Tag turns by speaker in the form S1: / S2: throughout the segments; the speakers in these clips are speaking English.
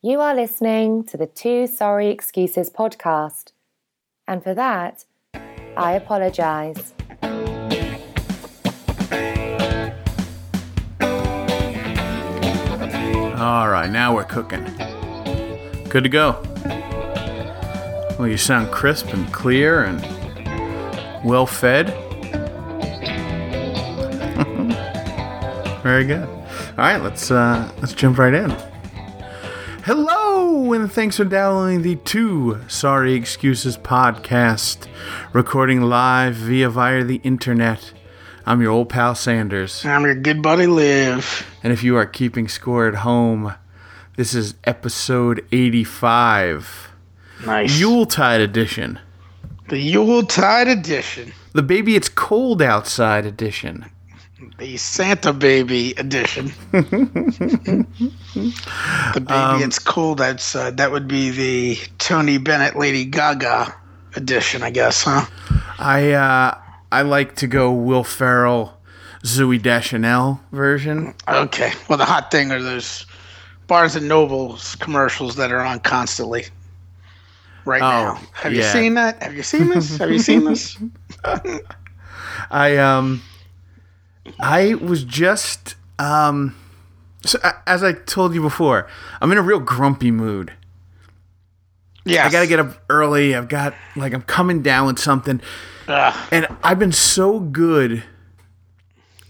S1: You are listening to the Two Sorry Excuses podcast. And for that, I apologize.
S2: All right, now we're cooking. Good to go. Well, you sound crisp and clear and well fed. Very good. All right, let's uh, let's jump right in. Hello, and thanks for downloading the Two Sorry Excuses podcast, recording live via via the internet. I'm your old pal Sanders.
S3: I'm your good buddy Liv.
S2: And if you are keeping score at home, this is episode 85,
S3: Nice.
S2: Yuletide edition.
S3: the Yuletide edition.
S2: The baby it's cold outside edition.
S3: The Santa Baby edition. the baby
S2: Um,
S3: it's cold outside. That would be the Tony Bennett Lady Gaga edition, I guess, huh?
S2: I uh I like to go Will Ferrell, Zooey Deschanel version.
S3: Okay. Well, the hot thing are those Barnes and Nobles commercials that are on constantly right
S2: Oh,
S3: now. Have you seen that? Have you seen this? Have you seen this?
S2: I um I was just um so as I told you before, I'm in a real grumpy mood.
S3: Yeah.
S2: I got to get up early. I've got like I'm coming down with something.
S3: Ugh.
S2: And I've been so good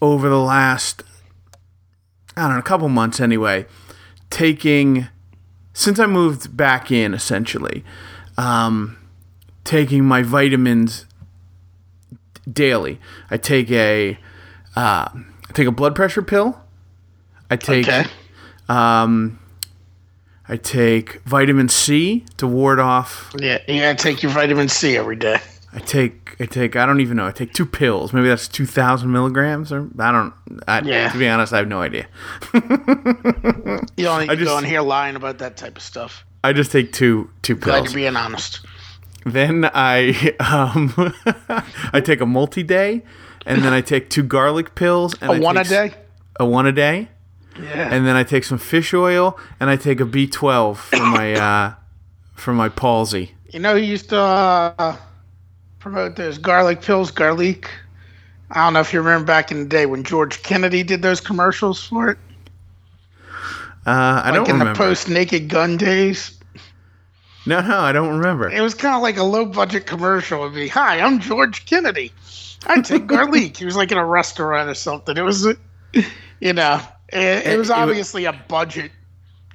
S2: over the last, I don't know, a couple months anyway, taking, since I moved back in essentially, um, taking my vitamins daily. I take a, uh, I take a blood pressure pill. I take,
S3: Okay.
S2: um, I take vitamin C to ward off
S3: Yeah, you gotta take your vitamin C every day.
S2: I take I take I don't even know. I take two pills. Maybe that's two thousand milligrams or I don't. I,
S3: Yeah.
S2: To be honest, I have no idea.
S3: You don't need
S2: I
S3: to
S2: just-
S3: go in here lying about that type of stuff.
S2: I just take two two
S3: Glad
S2: pills.
S3: you're being honest.
S2: Then I um I take a multi day, and then I take two garlic pills. And
S3: A
S2: I
S3: one a day?
S2: A one a day,
S3: Yeah.
S2: and then I take some fish oil, and I take a B twelve for my uh for my palsy.
S3: you know he used to uh, promote those garlic pills, garlic? I don't know if you remember back in the day when George Kennedy did those commercials for it.
S2: Uh, I
S3: Like
S2: don't
S3: in
S2: remember.
S3: the post Naked Gun days.
S2: no, no, I don't remember.
S3: It was kind of like a low budget commercial. It'd be, Hi, I'm George Kennedy. I take garlic. he was like in a restaurant or something. It was, you know, it, it was
S2: It- it wa-
S3: obviously a budget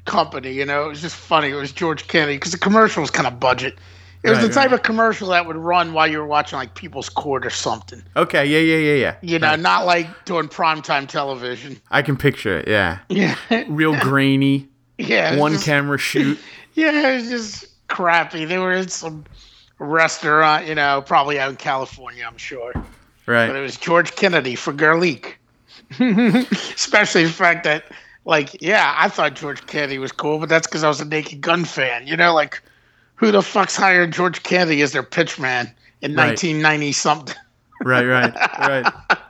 S3: company. You know, it was just funny. It was George Kennedy because the commercial was kind of budget. It was
S2: Right,
S3: the type
S2: right.
S3: of commercial that would run while you were watching like People's Court or something.
S2: Okay, yeah, yeah, yeah, yeah.
S3: You know, not like doing primetime television.
S2: I can picture it. Yeah,
S3: Yeah,
S2: real grainy.
S3: yeah.
S2: one
S3: just-
S2: camera shoot.
S3: Yeah, it was just crappy. They were in some restaurant, you know, probably out in California, I'm sure. Right. But it was George Kennedy for garlic. Especially the fact that, like, yeah, I thought George Kennedy was cool, but that's because I was a Naked Gun fan. You know, like, who the fuck's hired George Kennedy as their pitch man in
S2: Right.
S3: 1990 something?
S2: Right, right, right.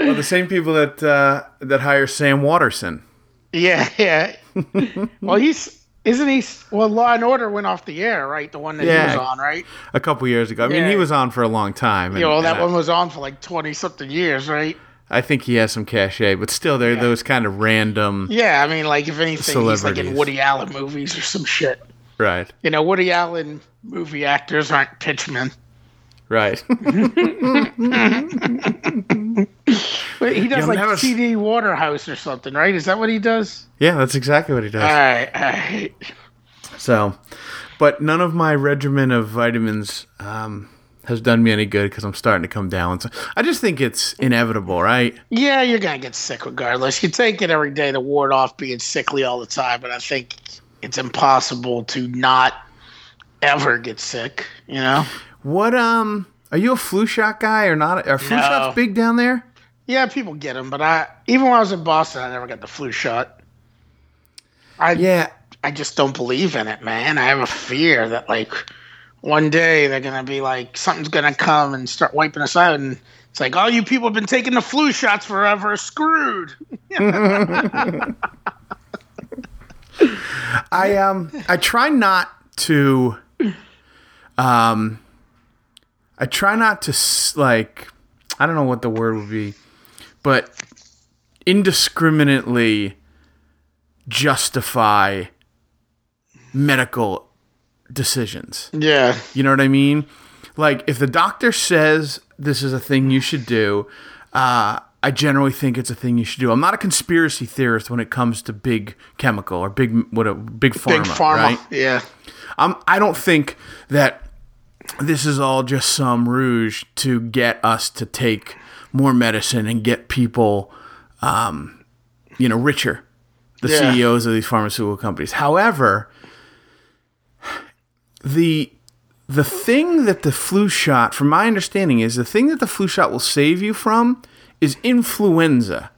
S2: Well, the same people that uh, that hire Sam Waterston.
S3: Yeah, yeah. well, he's isn't he? Well, Law and Order went off the air, right? The one that
S2: Yeah.
S3: he was on, right?
S2: A couple years ago. I mean,
S3: Yeah.
S2: he was on for a long time. and-
S3: Yeah, well, that
S2: I-
S3: one was on for like 20 something years, right?
S2: I think he has some cachet, but still, they're those kind of random.
S3: Yeah, I mean, like if anything, he's like in Woody Allen movies or some shit.
S2: Right,
S3: You know, Woody Allen movie actors aren't pitchmen.
S2: Right.
S3: Wait, he does
S2: You'll
S3: like
S2: never s-
S3: TD Waterhouse or something, right? Is that what he does?
S2: yeah, that's exactly what he does.
S3: All right, all right.
S2: So, but none of my regimen of vitamins um, has done me any good because I'm starting to come down. So I just think it's inevitable, right?
S3: Yeah, you're gonna get sick regardless. You take it every day to ward off being sickly all the time, but I think it's impossible to not ever get sick. You know?
S2: What um are you a flu shot guy or not? Are flu
S3: No.
S2: shots big down there?
S3: Yeah, people get them, but I even when I was in Boston, I never got the flu shot. I
S2: Yeah.
S3: I just don't believe in it, man. I have a fear that like one day they're gonna be like something's gonna come and start wiping us out, and it's like all you people have been taking the flu shots forever, screwed.
S2: I um I try not to um I try not to like I don't know what the word would be, but indiscriminately justify medical decisions.
S3: Yeah.
S2: You know what I mean? Like, if the doctor says this is a thing you should do, uh, I generally think it's a thing you should do. I'm not a conspiracy theorist when it comes to big chemical or big what a big pharma.
S3: Big pharma.
S2: Right?
S3: Yeah.
S2: Um, I don't think that this is all just some rouge to get us to take more medicine and get people, um, you know, richer. The
S3: Yeah.
S2: CEOs of these pharmaceutical companies. However, the the thing that the flu shot, from my understanding, is the thing that the flu shot will save you from is influenza.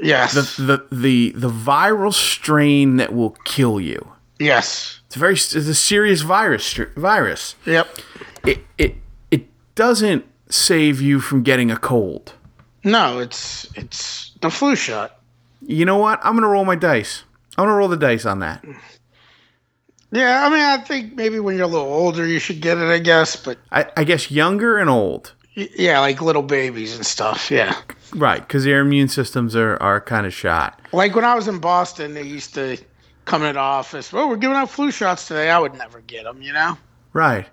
S3: Yes.
S2: The the the viral strain that will kill you.
S3: yes.
S2: It's a very it's a serious virus virus.
S3: Yep.
S2: It it it doesn't save you from getting a cold.
S3: No, it's it's the flu shot.
S2: You know what? I'm gonna roll my dice. I'm gonna roll the dice on that.
S3: Yeah, I mean, I think maybe when you're a little older, you should get it. I guess, but
S2: I, I guess younger and old,
S3: y- yeah, like little babies and stuff. Yeah.
S2: right? Because their immune systems are are kind of shot.
S3: Like when I was in Boston, they used to come into the office. Well, we're giving out flu shots today. I would never get them. You know.
S2: Right.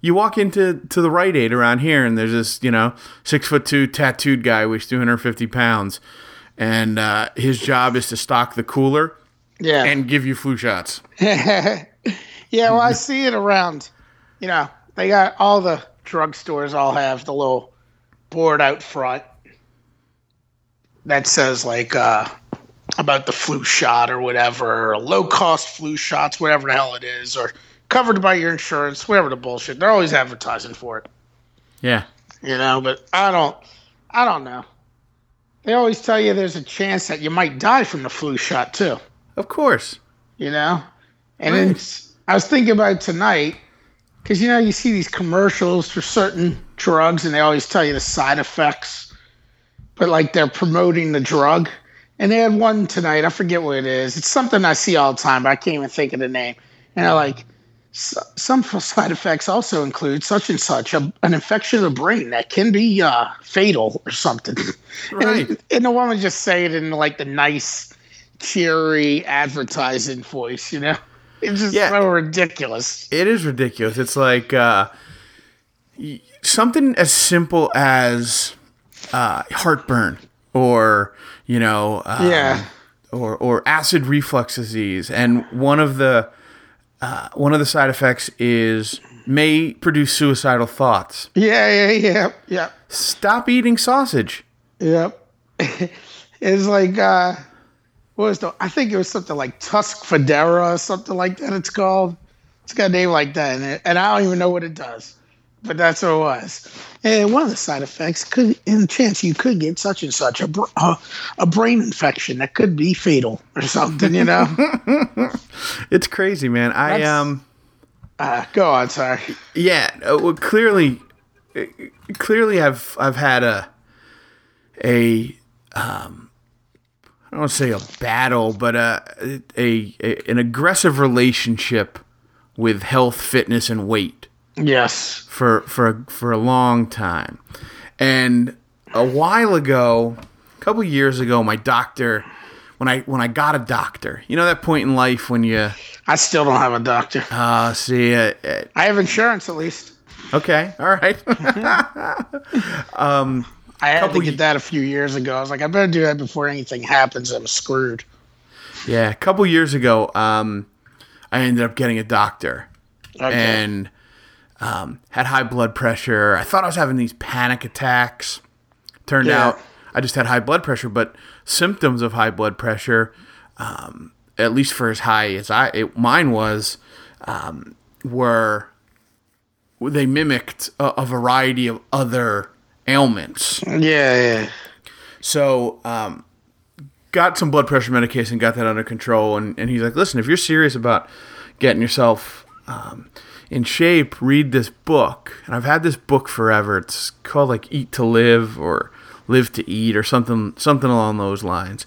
S2: You walk into to the Rite Aid around here, and there's this, you know, six foot two tattooed guy, weighs 250 pounds, and uh, his job is to stock the cooler
S3: Yeah.
S2: and give you flu shots.
S3: yeah, well, I see it around. You know, they got all the drugstores all have the little board out front that says like uh, about the flu shot or whatever, or low cost flu shots, whatever the hell it is, or covered by your insurance, whatever the bullshit. They're always advertising for it,
S2: Yeah.
S3: you know. But I don't, I don't know. They always tell you there's a chance that you might die from the flu shot too
S2: Of course.
S3: you know? And
S2: Right.
S3: it's, I was thinking about tonight because, you know, you see these commercials for certain drugs and they always tell you the side effects, but like they're promoting the drug. And they had one tonight. I forget what it is. It's something I see all the time, but I can't even think of the name. And they're like, "S- some side effects also include such and such a, an infection of the brain that can be uh, fatal or something.
S2: Right.
S3: And, and the woman just say it in like the nice, cheery advertising voice, you know? It's just
S2: Yeah.
S3: so ridiculous.
S2: It is ridiculous. It's like uh, something as simple as uh, heartburn or, you know, um,
S3: Yeah.
S2: or, or acid reflux disease. And one of the uh, one of the side effects is may produce suicidal thoughts.
S3: Yeah, yeah, yeah, yeah,
S2: Stop eating sausage.
S3: yep. it's like, uh, what was the, I think it was something like Tecfidera or something like that it's called. It's got a name like that in it, and I don't even know what it does. But that's what it was. And one of the side effects could, in chance you could get such and such a br- uh, a brain infection that could be fatal or something. You know.
S2: It's crazy, man. I
S3: That's-
S2: um
S3: uh, go on, sorry.
S2: yeah, uh, well, clearly uh, clearly I've I've had a a um I don't want to say a battle, but a, a, a an aggressive relationship with health, fitness, and weight.
S3: Yes.
S2: for for a, for a long time. And a while ago, a couple years ago, my doctor when I when I got a doctor, you know that point in life when you
S3: I still don't have a doctor.
S2: uh see uh, uh,
S3: I have insurance at least.
S2: okay, all right.
S3: Um I had to get that a few years ago. I was like, I better do that before anything happens. I'm screwed.
S2: yeah, a couple years ago, um I ended up getting a doctor
S3: Okay.
S2: and um, had high blood pressure. I thought I was having these panic attacks. Turned
S3: Yeah.
S2: out I just had high blood pressure, but symptoms of high blood pressure, um, at least for as high as I it, mine was, um, were they mimicked a, a variety of other ailments.
S3: yeah, yeah.
S2: So, um, got some blood pressure medication, got that under control, and, and he's like, listen, if you're serious about getting yourself um, in shape, read this book. And I've had this book forever. It's called like Eat to Live or Live to Eat or something something along those lines.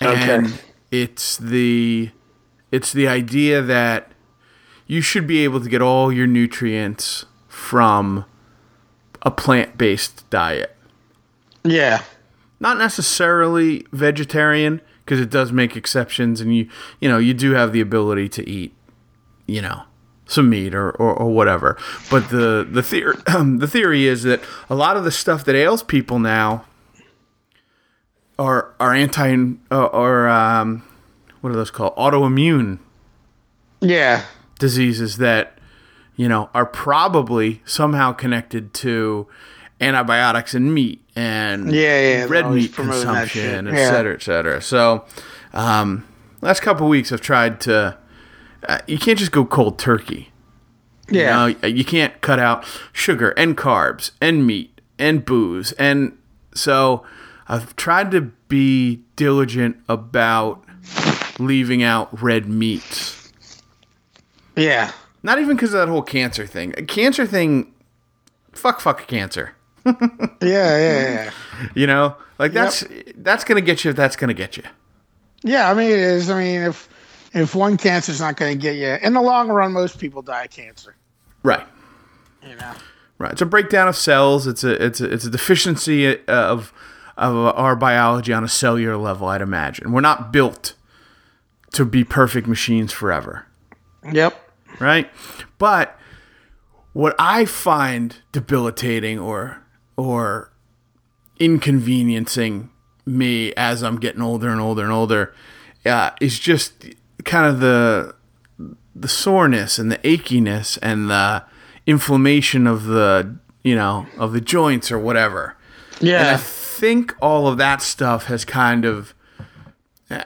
S2: And
S3: Okay.
S2: it's the it's the idea that you should be able to get all your nutrients from a plant-based diet.
S3: Yeah.
S2: Not necessarily vegetarian because it does make exceptions and you you know, you do have the ability to eat, you know, some meat or, or, or whatever. But the the theory the theory is that a lot of the stuff that ails people now are are anti uh, or um, what are those called autoimmune
S3: Yeah.
S2: diseases that you know are probably somehow connected to antibiotics and meat and
S3: Yeah, yeah,
S2: red meat consumption, et cetera, et cetera. So, um, last couple of weeks I've tried to. Uh, you can't just go cold turkey.
S3: Yeah.
S2: You, know, you can't cut out sugar and carbs and meat and booze. And so I've tried to be diligent about leaving out red meats.
S3: Yeah.
S2: Not even because of that whole cancer thing. A cancer thing, fuck, fuck cancer.
S3: Yeah, yeah, yeah.
S2: You know, like that's that's gonna get you. That's gonna get you.
S3: Yeah, I mean it is. I mean if if one cancer's not going to get you in the long run, most people die of cancer.
S2: Right.
S3: You know.
S2: Right. It's a breakdown of cells. It's a it's a, it's a deficiency uh, of of our biology on a cellular level. I'd imagine we're not built to be perfect machines forever.
S3: Yep.
S2: Right. But what I find debilitating or or inconveniencing me as I'm getting older and older and older uh, is just kind of the the soreness and the achiness and the inflammation of the you know of the joints or whatever. And I think all of that stuff has kind of uh,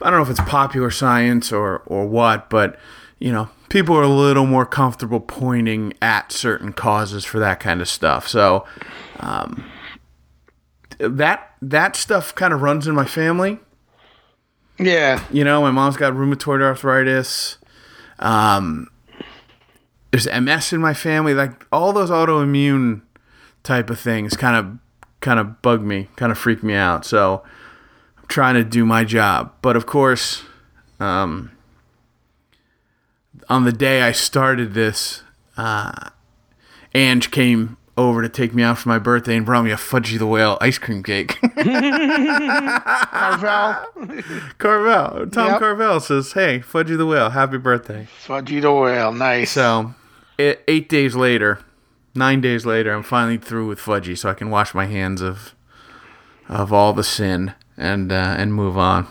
S2: I don't know if it's popular science or or what, but you know, people are a little more comfortable pointing at certain causes for that kind of stuff. So um, that that stuff kind of runs in my family.
S3: Yeah.
S2: You know, my mom's got rheumatoid arthritis. Um, there's MS in my family. Like all those autoimmune type of things kind of kind of bug me, kind of freak me out. So I'm trying to do my job. But of course, um, on the day I started this, uh, Ange came over to take me out for my birthday and brought me a Fudgie the Whale ice cream cake.
S3: Carvel.
S2: Carvel, Tom
S3: Yep.
S2: Carvel says, "Hey, Fudgie the Whale, happy birthday."
S3: Fudgie the whale. Nice.
S2: So, it, eight days later, nine days later, I'm finally through with Fudgie, so I can wash my hands of of all the sin and uh, and move on.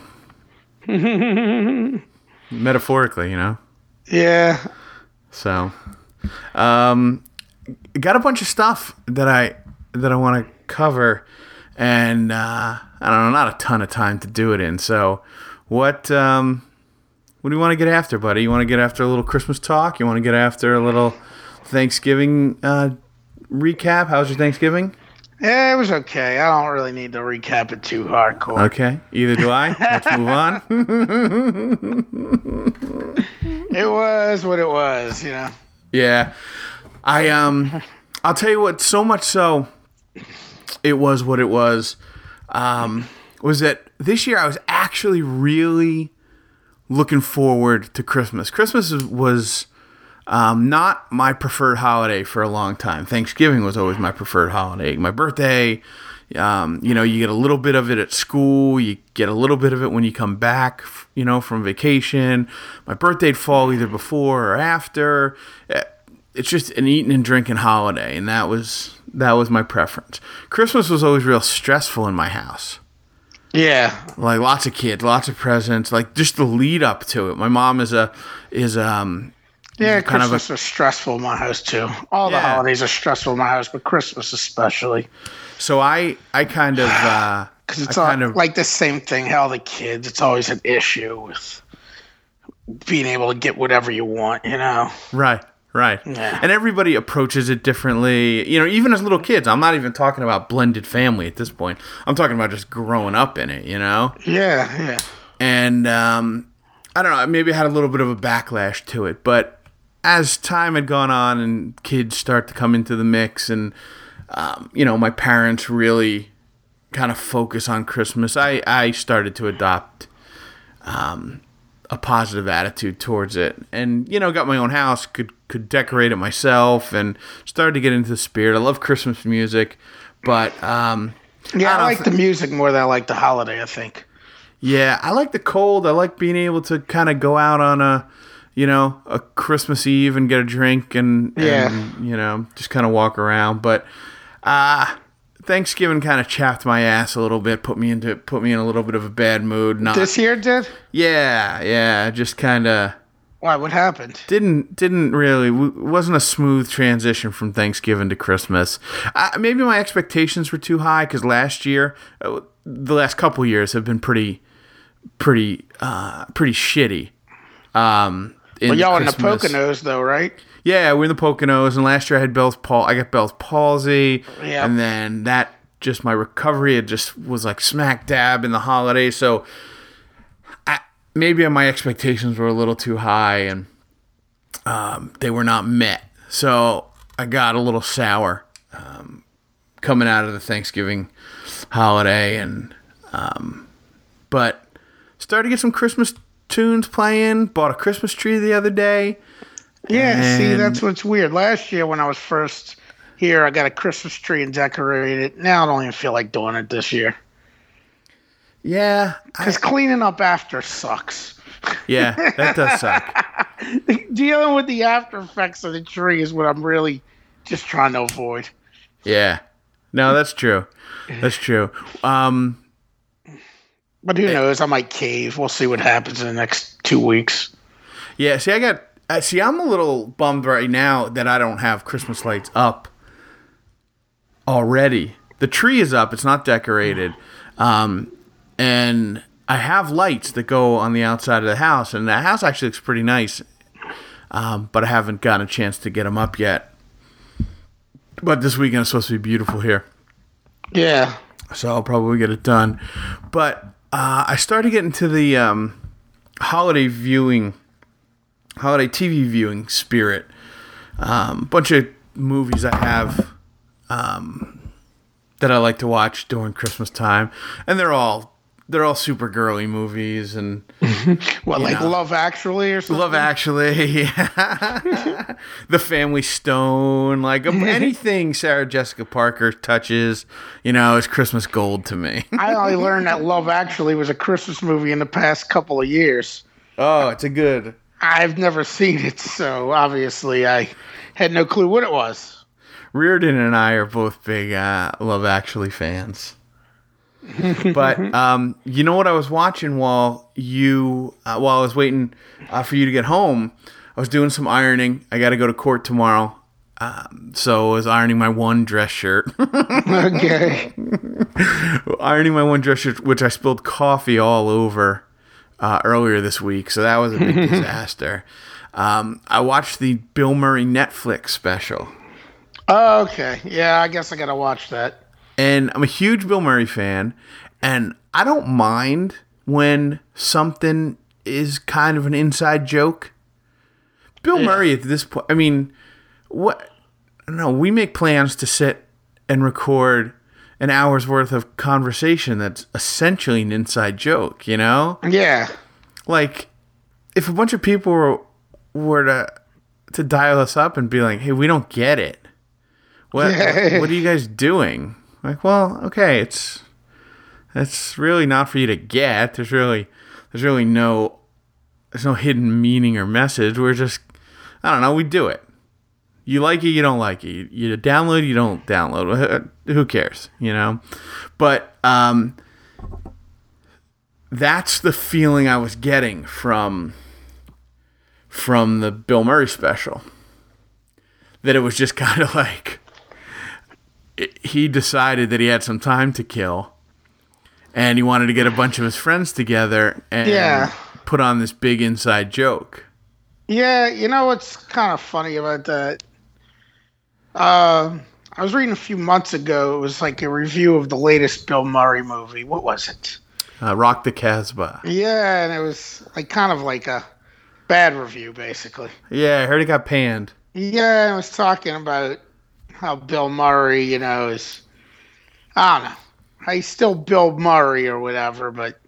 S2: Metaphorically, you know.
S3: yeah.
S2: So, um, got a bunch of stuff that I that I want to cover, and uh, I don't know, not a ton of time to do it in. So, what um, what do you want to get after, buddy? You want to get after a little Christmas talk? You want to get after a little Thanksgiving uh, recap? How's your Thanksgiving?
S3: Yeah, it was okay. I don't really need to recap it too hardcore.
S2: Okay, either do I. Let's move on.
S3: It was what it was, you know.
S2: Yeah. I um I'll tell you what, so much so it was what it was. Um was that this year I was actually really looking forward to Christmas. Christmas was um, not my preferred holiday for a long time. Thanksgiving was always my preferred holiday. My birthday, um, you know, you get a little bit of it at school. You get a little bit of it when you come back, you know, from vacation. My birthday'd fall either before or after. It's just an eating and drinking holiday, and that was that was my preference. Christmas was always real stressful in my house
S3: Yeah.
S2: like lots of kids, lots of presents, like just the lead up to it. My mom is a is um
S3: Yeah,
S2: kind of a-
S3: Christmas was stressful in my house too. All the holidays are stressful in my house, but Christmas especially.
S2: so I I kind of uh
S3: Because it's all,
S2: kind of
S3: like the same thing. How the kids, it's always an issue with being able to get whatever you want, you know?
S2: right right
S3: Yeah.
S2: and everybody approaches it differently you know even as little kids i'm not even talking about blended family at this point i'm talking about just growing up in it you know
S3: Yeah, yeah.
S2: and um, I don't know, maybe I had a little bit of a backlash to it. But as time had gone on and kids start to come into the mix, and um, you know, my parents really kind of focus on Christmas, I I started to adopt um, a positive attitude towards it. And you know, got my own house, could could decorate it myself, and started to get into the spirit. I love Christmas music, but um,
S3: Yeah, I,
S2: don't
S3: like the music more than I like the holiday. I think.
S2: yeah, I like the cold. I like being able to kind of go out on a, you know, a Christmas Eve and get a drink and,
S3: Yeah.
S2: and you know, just kind of walk around. But uh Thanksgiving kind of chapped my ass a little bit, put me into put me in a little bit of a bad mood. Not
S3: This year did.
S2: yeah, yeah, just kind of
S3: Why? What happened?
S2: didn't didn't really wasn't a smooth transition from Thanksgiving to Christmas. Uh, maybe my expectations were too high because last year, uh, the last couple years have been pretty pretty uh, pretty shitty. Um, in
S3: Well, y'all in the
S2: Christmas.
S3: Poconos, though, right?
S2: Yeah, we're in the Poconos, and last year I had Bell's pal. I got Bell's palsy, and then that just my recovery. It just was like smack dab in the holiday. So, I, maybe my expectations were a little too high, and um, they were not met. So I got a little sour um, coming out of the Thanksgiving holiday, and um, but started to get some Christmas tunes playing. Bought a Christmas tree the other day.
S3: Yeah. see, that's what's weird. Last year when I was first here, I got a Christmas tree and decorated it. Now I don't even feel like doing it this year
S2: Yeah, I,
S3: because cleaning up after sucks.
S2: yeah, that does suck.
S3: Dealing with the after effects of the tree is what I'm really just trying to avoid.
S2: Yeah, no, that's true. That's true. Um,
S3: But who knows? I might cave. We'll see what happens in the next two weeks.
S2: yeah. See, I got. Uh, see, I'm a little bummed right now that I don't have Christmas lights up already. The tree is up; it's not decorated, um, and I have lights that go on the outside of the house, and the house actually looks pretty nice. Um, but I haven't gotten a chance to get them up yet. But this weekend is supposed to be beautiful here.
S3: Yeah.
S2: so I'll probably get it done. But uh, I started getting to the um, holiday viewing, holiday TV viewing spirit. Um, bunch of movies I have um, that I like to watch during Christmas time, and they're all they're all super girly movies and
S3: What, like
S2: know.
S3: Love Actually or something?
S2: Love Actually, The Family Stone, like anything Sarah Jessica Parker touches, you know, is Christmas gold to me.
S3: I only learned that Love Actually was a Christmas movie in the past couple of years.
S2: Oh, it's a good.
S3: I've never seen it, so obviously I had no clue what it was.
S2: Reardon and I are both big uh, Love Actually fans. but um, you know what I was watching while you uh, while I was waiting uh, for you to get home. I was doing some ironing. I got to go to court tomorrow, um, so I was ironing my one dress shirt.
S3: Okay.
S2: ironing my one dress shirt, which I spilled coffee all over uh, earlier this week. So that was a big disaster. Um, I watched the Bill Murray Netflix special.
S3: okay. Yeah, I guess I gotta watch that.
S2: And I'm a huge Bill Murray fan, and I don't mind when something is kind of an inside joke. Bill Murray at this point, I mean, what? I don't know. We make plans to sit and record an hour's worth of conversation that's essentially an inside joke, you know?
S3: Yeah.
S2: Like, if a bunch of people were, were to to dial us up and be like, "Hey, we don't get it. What what, what are you guys doing?" Like, well, okay, it's it's really not for you to get. There's really there's really no there's no hidden meaning or message. We're just I don't know. We do it. You like it, you don't like it. You, you download, you don't download. Who cares, you know? But um, that's the feeling I was getting from from the Bill Murray special. That it was just kind of like it- he decided that he had some time to kill, and he wanted to get a bunch of his friends together and
S3: Yeah.
S2: put on this big inside joke.
S3: Yeah, you know what's kind of funny about that? Um, I was reading a few months ago. It was like a review of the latest Bill Murray movie. What was it?
S2: Uh, Rock the Casbah.
S3: Yeah, and it was like kind of like a bad review, basically.
S2: Yeah, I heard it got panned.
S3: Yeah, I was talking about how Bill Murray, you know, is I don't know. He's still Bill Murray or whatever, but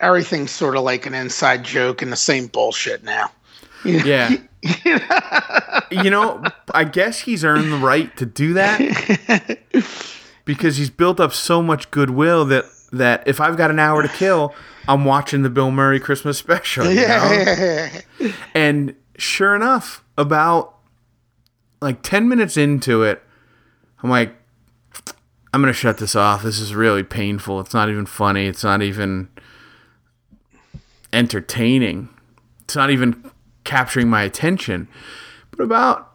S3: everything's sort of like an inside joke and the same bullshit now.
S2: Yeah. you know, I guess he's earned the right to do that because he's built up so much goodwill that that if I've got an hour to kill, I'm watching the Bill Murray Christmas special. you know?
S3: Yeah.
S2: And sure enough, about like 10 minutes into it, I'm like, I'm going to shut this off. This is really painful. It's not even funny. It's not even entertaining. It's not even capturing my attention. But about,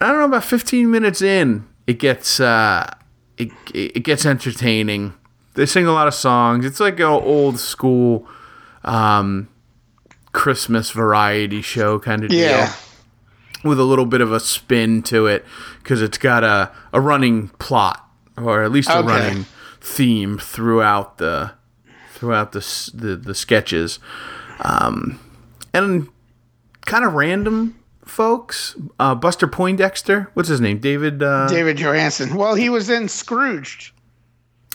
S2: I don't know, about 15 minutes in, it gets, uh, it, it gets entertaining. They sing a lot of songs. It's like an old school, um, Christmas variety show kind of deal
S3: Yeah.
S2: with a little bit of a spin to it because it's got a, a running plot or at least a
S3: Okay.
S2: running theme throughout the throughout the the, the sketches um, and kind of random folks uh, Buster Poindexter what's his name David uh,
S3: David Johansen. Well, he was in Scrooged.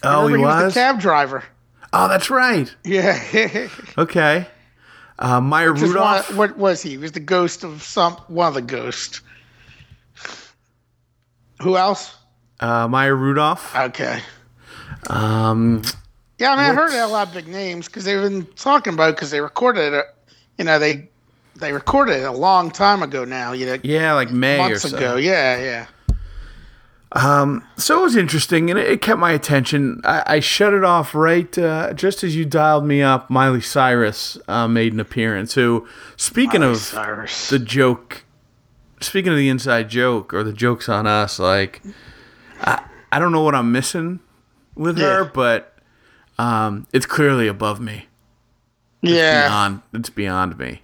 S2: oh he
S3: Remember,
S2: was,
S3: the cab driver.
S2: oh that's right
S3: Yeah.
S2: okay uh,
S3: Just one-
S2: Rudolph
S3: what was he? He was the ghost of some one of the ghosts. Who else?
S2: uh, Maya Rudolph
S3: Okay.
S2: um,
S3: Yeah, I mean, I heard a lot of big names because they've been talking about because they recorded it. You know, they they recorded it a long time ago now. You know,
S2: yeah like May
S3: months
S2: or so.
S3: ago. Yeah, yeah.
S2: So it was interesting, and it, it kept my attention. I, I shut it off right uh, just as you dialed me up. Miley Cyrus uh, made an appearance. Who, speaking of
S3: Cyrus.
S2: the joke, speaking of the inside joke or the jokes on us, like I, I don't know what I'm missing with her, but um, it's clearly above me.
S3: yeah,
S2: Beyond, it's beyond me.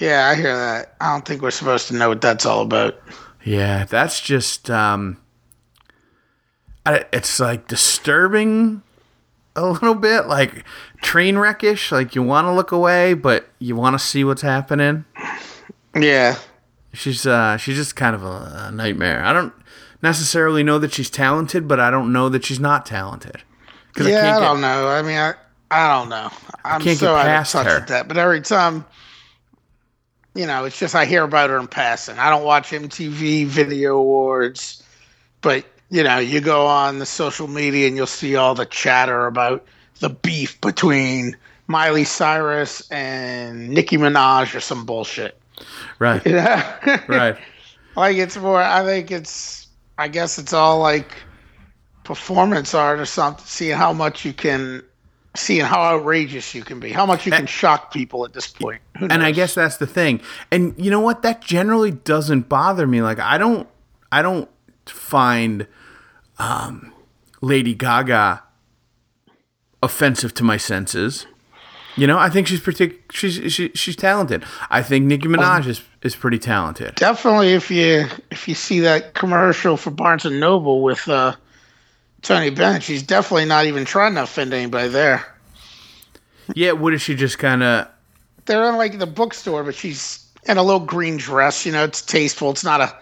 S3: Yeah. I hear that. I don't think we're supposed to know what that's all about.
S2: Yeah, that's just um I, it's like disturbing a little bit, like train wreckish, like you want to look away but you want to see what's happening.
S3: Yeah,
S2: She's uh she's just kind of a, a nightmare. I don't necessarily know that she's talented, but I don't know that she's not talented.
S3: Yeah. I,
S2: I
S3: don't
S2: get
S3: know. I mean, I I don't know. I'm
S2: can't
S3: so
S2: get
S3: out of touch
S2: her.
S3: with that. But every time, you know, it's just I hear about her in passing. I don't watch MTV Video Awards, but you know, you go on the social media and you'll see all the chatter about the beef between Miley Cyrus and Nicki Minaj or some bullshit.
S2: right.
S3: You know?
S2: Right.
S3: like it's more. I think it's. I guess it's all like performance art or something. Seeing how much you can, seeing how outrageous you can be, how much you can shock people at this point.
S2: And I guess that's the thing. And you know what? That generally doesn't bother me. Like I don't I don't find um Lady Gaga offensive to my senses. You know, I think she's partic- she's she, she's talented. I think Nicki Minaj is is pretty talented.
S3: definitely if you if you see that commercial for Barnes and Noble with uh, Tony Bennett, she's definitely not even trying to offend anybody there.
S2: Yeah, what is she just kind of
S3: They're in like the bookstore, but she's in a little green dress. You know, it's tasteful. It's not a.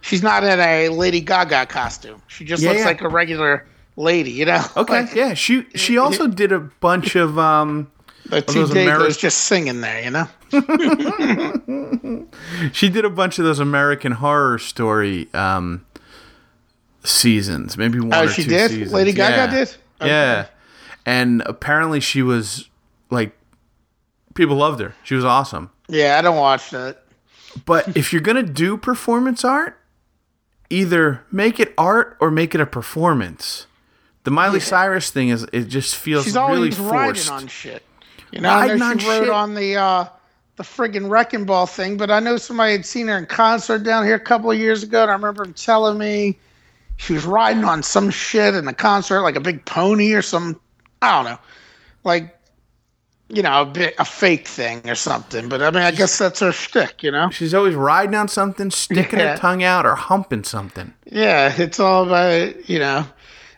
S3: She's not in a Lady Gaga costume. She just
S2: Yeah,
S3: looks
S2: yeah.
S3: like a regular lady. You know.
S2: Okay,
S3: Like,
S2: yeah, she she also did a bunch of um
S3: The two
S2: Ameri-
S3: just singing there, you know.
S2: she did a bunch of those American horror story um seasons, maybe one
S3: Oh,
S2: or
S3: she
S2: two
S3: did.
S2: seasons.
S3: Lady Gaga
S2: Yeah.
S3: did. Okay.
S2: Yeah. And apparently she was like people loved her. She was awesome.
S3: Yeah, I don't watch that.
S2: But if you're going to do performance art, either make it art or make it a performance. The Miley Cyrus thing is it just feels
S3: She's
S2: really
S3: always
S2: forced.
S3: riding on shit. You know, I know she rode
S2: shit.
S3: on the uh, the friggin' wrecking ball thing, but I know somebody had seen her in concert down here a couple of years ago, and I remember him telling me she was riding on some shit in the concert, like a big pony or some. I don't know, like you know, a bit a fake thing or something. But I mean, I guess that's her shtick, you know.
S2: She's always riding on something, sticking
S3: Yeah.
S2: her tongue out or humping something.
S3: Yeah, it's all about you know.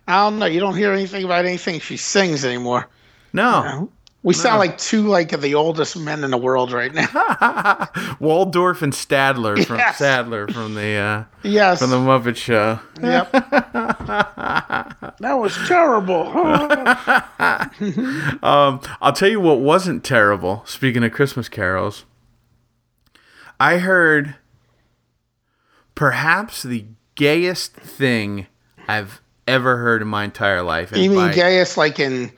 S3: I don't know. You don't hear anything about anything she sings anymore.
S2: No.
S3: We sound like two like of the oldest men in the world right now.
S2: Waldorf and Statler from
S3: Yes.
S2: Sadler from the uh,
S3: yes.
S2: from the Muppet Show.
S3: yep. That was terrible.
S2: Um, I'll tell you what wasn't terrible. Speaking of Christmas carols, I heard perhaps the gayest thing I've ever heard in my entire life.
S3: You mean
S2: by-
S3: gayest like in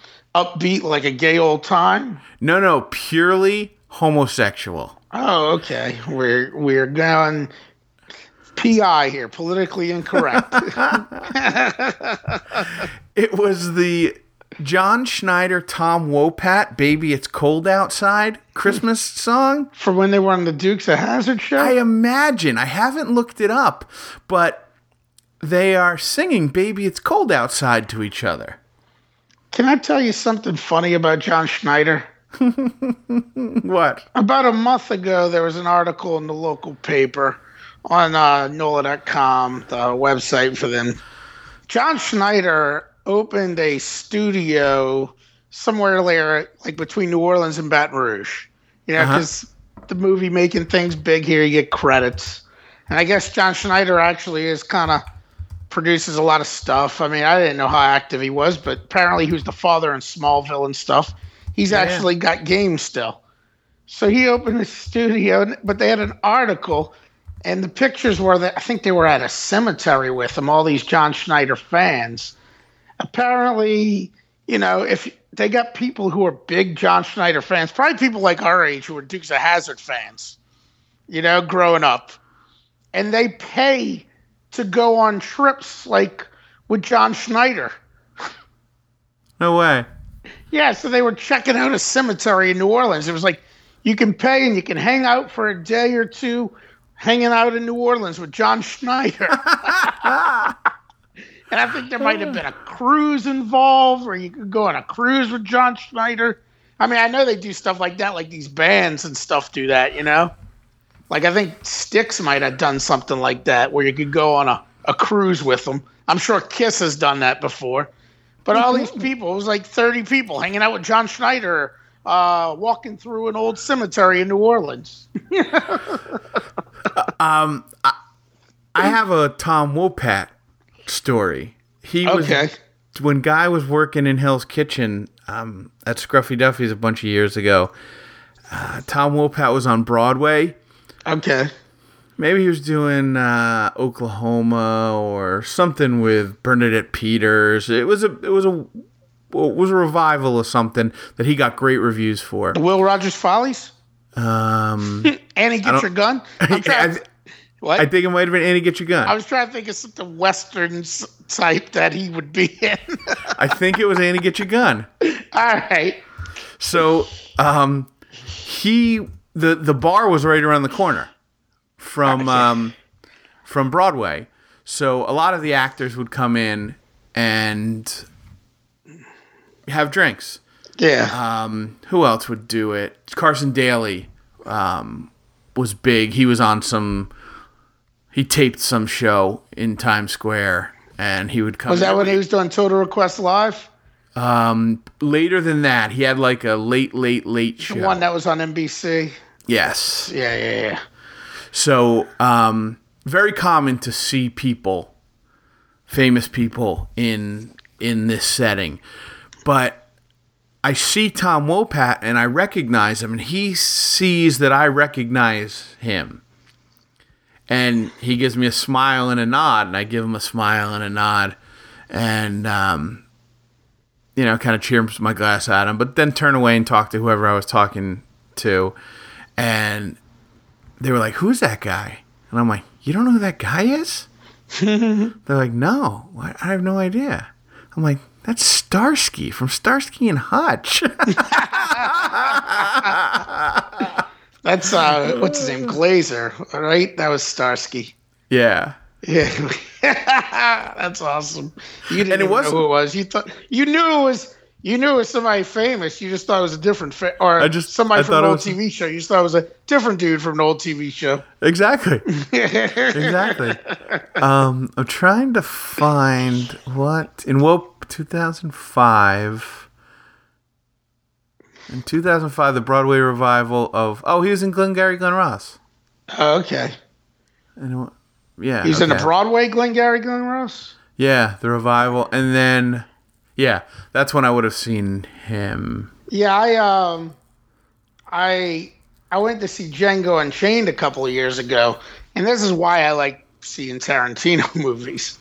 S3: upbeat, like a gay old time?
S2: No, no, purely homosexual.
S3: Oh, okay. We're we're going PI here, politically incorrect.
S2: It was the John Schneider, Tom Wopat, "Baby It's Cold Outside" Christmas song.
S3: For when they were on the Dukes of Hazzard show.
S2: I imagine. I haven't looked it up, but they are singing "Baby It's Cold Outside" to each other.
S3: Can I tell you something funny about John Schneider?
S2: What?
S3: About a month ago, there was an article in the local paper on uh, NOLA.com, the website for them. John Schneider opened a studio somewhere there, like between New Orleans and Baton Rouge. You know,
S2: Uh-huh.
S3: because the movie making things big here, you get credits. And I guess John Schneider actually is kind of produces a lot of stuff. I mean, I didn't know how active he was, but apparently he was the father in Smallville and stuff. He's actually got games still. So he opened a studio, but they had an article, and the pictures were that I think they were at a cemetery with him, all these John Schneider fans. Apparently, you know, if they got people who are big John Schneider fans, probably people like our age who are Dukes of Hazzard fans, you know, growing up, and they pay to go on trips like with John Schneider.
S2: No way.
S3: Yeah, so they were checking out a cemetery in New Orleans. It was like you can pay and you can hang out for a day or two hanging out in New Orleans with John Schneider. and I think there might have been a cruise involved where you could go on a cruise with John Schneider. I mean, I know they do stuff like that, like these bands and stuff do that, you know? Like I think Styx might have done something like that where you could go on a, a cruise with them. I'm sure Kiss has done that before. But all these people, it was like 30 people hanging out with John Schneider, uh, walking through an old cemetery in New Orleans.
S2: Um, I have a Tom Wopat story. He was
S3: Okay.
S2: when Guy was working in Hell's Kitchen um, at Scruffy Duffy's a bunch of years ago. Uh, Tom Wopat was on Broadway.
S3: Okay.
S2: Maybe he was doing uh, Oklahoma or something with Bernadette Peters. It was a it was a it was a revival of something that he got great reviews for.
S3: Will Rogers Follies?
S2: Um,
S3: Annie, get your gun. I'm
S2: I,
S3: what?
S2: I think it might have been Annie Get Your gun.
S3: I was trying to think of something Western type that he would be in.
S2: I think it was Annie Get Your Gun.
S3: All right.
S2: So um, he the the bar was right around the corner from um, from Broadway. So a lot of the actors would come in and have drinks.
S3: Yeah.
S2: Um, who else would do it? Carson Daly um, was big. He was on some. He taped some show in Times Square, and he would come.
S3: was that when he was doing Total Request Live?
S2: Um, later than that, he had like a late, late, late show.
S3: The one that was on NBC?
S2: yes.
S3: Yeah, yeah, yeah.
S2: So, um, very common to see people, famous people in in this setting, but I see Tom Wopat and I recognize him, and he sees that I recognize him, and he gives me a smile and a nod, and I give him a smile and a nod, and um, you know, kind of cheers my glass at him, but then turn away and talk to whoever I was talking to, and they were like, "Who's that guy?" And I'm like, "You don't know who that guy is?" They're like, "No, I I have no idea." I'm like, "That's Starsky from Starsky and Hutch."
S3: That's uh, what's his name, Glaser, right? That was Starsky.
S2: yeah,
S3: Yeah, that's awesome. You didn't
S2: And it
S3: know who it was. You thought you knew it was you knew it was somebody famous. You just thought it was a different fa- or
S2: I just-
S3: somebody
S2: I
S3: from an old
S2: was-
S3: TV show. You just thought it was a different dude from an old TV show.
S2: exactly, exactly. Um, I'm trying to find what in Wope 2005. In 2005, the Broadway revival of oh, he was in Glengarry Glen Ross.
S3: Oh, okay,
S2: And yeah,
S3: he's in the
S2: okay.
S3: Broadway Glengarry Glen Ross.
S2: Yeah, the revival, and then yeah, that's when I would have seen him.
S3: Yeah, I um, I I went to see Django Unchained a couple of years ago, and this is why I like seeing Tarantino movies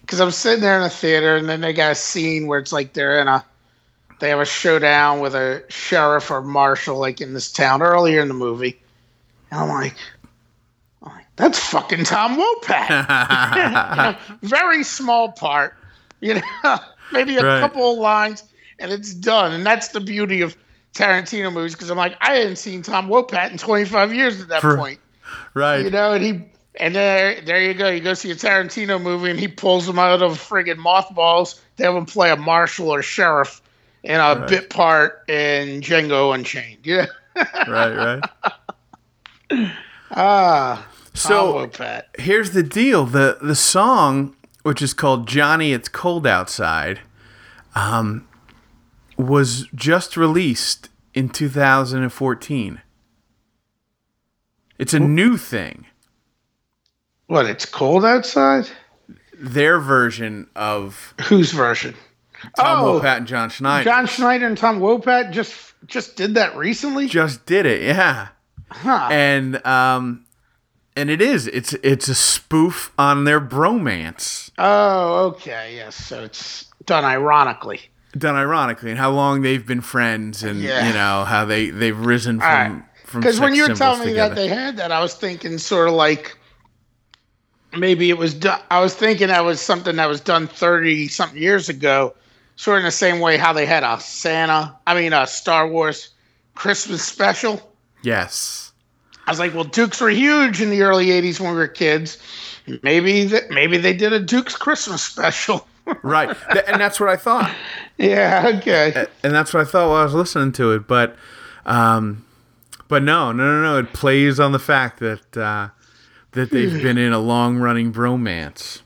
S3: because I'm sitting there in a theater, and then they got a scene where it's like they're in a they have a showdown with a sheriff or marshal like in this town earlier in the movie, and I'm like. That's fucking Tom Wopat. You know, very small part, you know, maybe a
S2: Right.
S3: couple of lines, and it's done. And that's the beauty of Tarantino movies because I'm like, I hadn't seen Tom Wopat in 25 years at that
S2: For-
S3: point,
S2: right.
S3: you know. And he, and there, there you go. You go see a Tarantino movie, and he pulls them out of friggin' mothballs. They have him play a marshal or sheriff in a
S2: Right.
S3: bit part in Django Unchained. Yeah.
S2: right, right.
S3: Ah,
S2: So here's the deal the the song which is called johnny it's cold outside um, was just released in 2014 it's a new thing
S3: What? It's cold outside.
S2: their version of
S3: Whose version?
S2: tom
S3: Oh.
S2: Wopat and john schneider
S3: John Schneider and Tom Wopat just just did that recently.
S2: just did it yeah
S3: Huh.
S2: and um and it is it's it's a spoof on their bromance
S3: Oh, okay. Yes. So it's done ironically.
S2: done ironically and how long they've been friends and
S3: Yeah.
S2: you know how they they've risen from from
S3: Because when you were telling me
S2: together.
S3: that they had that, I was thinking sort of like maybe it was done. I was thinking that was something that was done thirty something years ago, sort of in the same way how they had a Santa. I mean, a Star Wars Christmas special.
S2: yes
S3: I was like, well, Dukes were huge in the early '80s when we were kids. Maybe that maybe they did a Dukes Christmas special.
S2: right and that's what i thought
S3: yeah. Okay.
S2: and that's what i thought while i was listening to it but um but no no no no it plays on the fact that uh that they've been in a long running bromance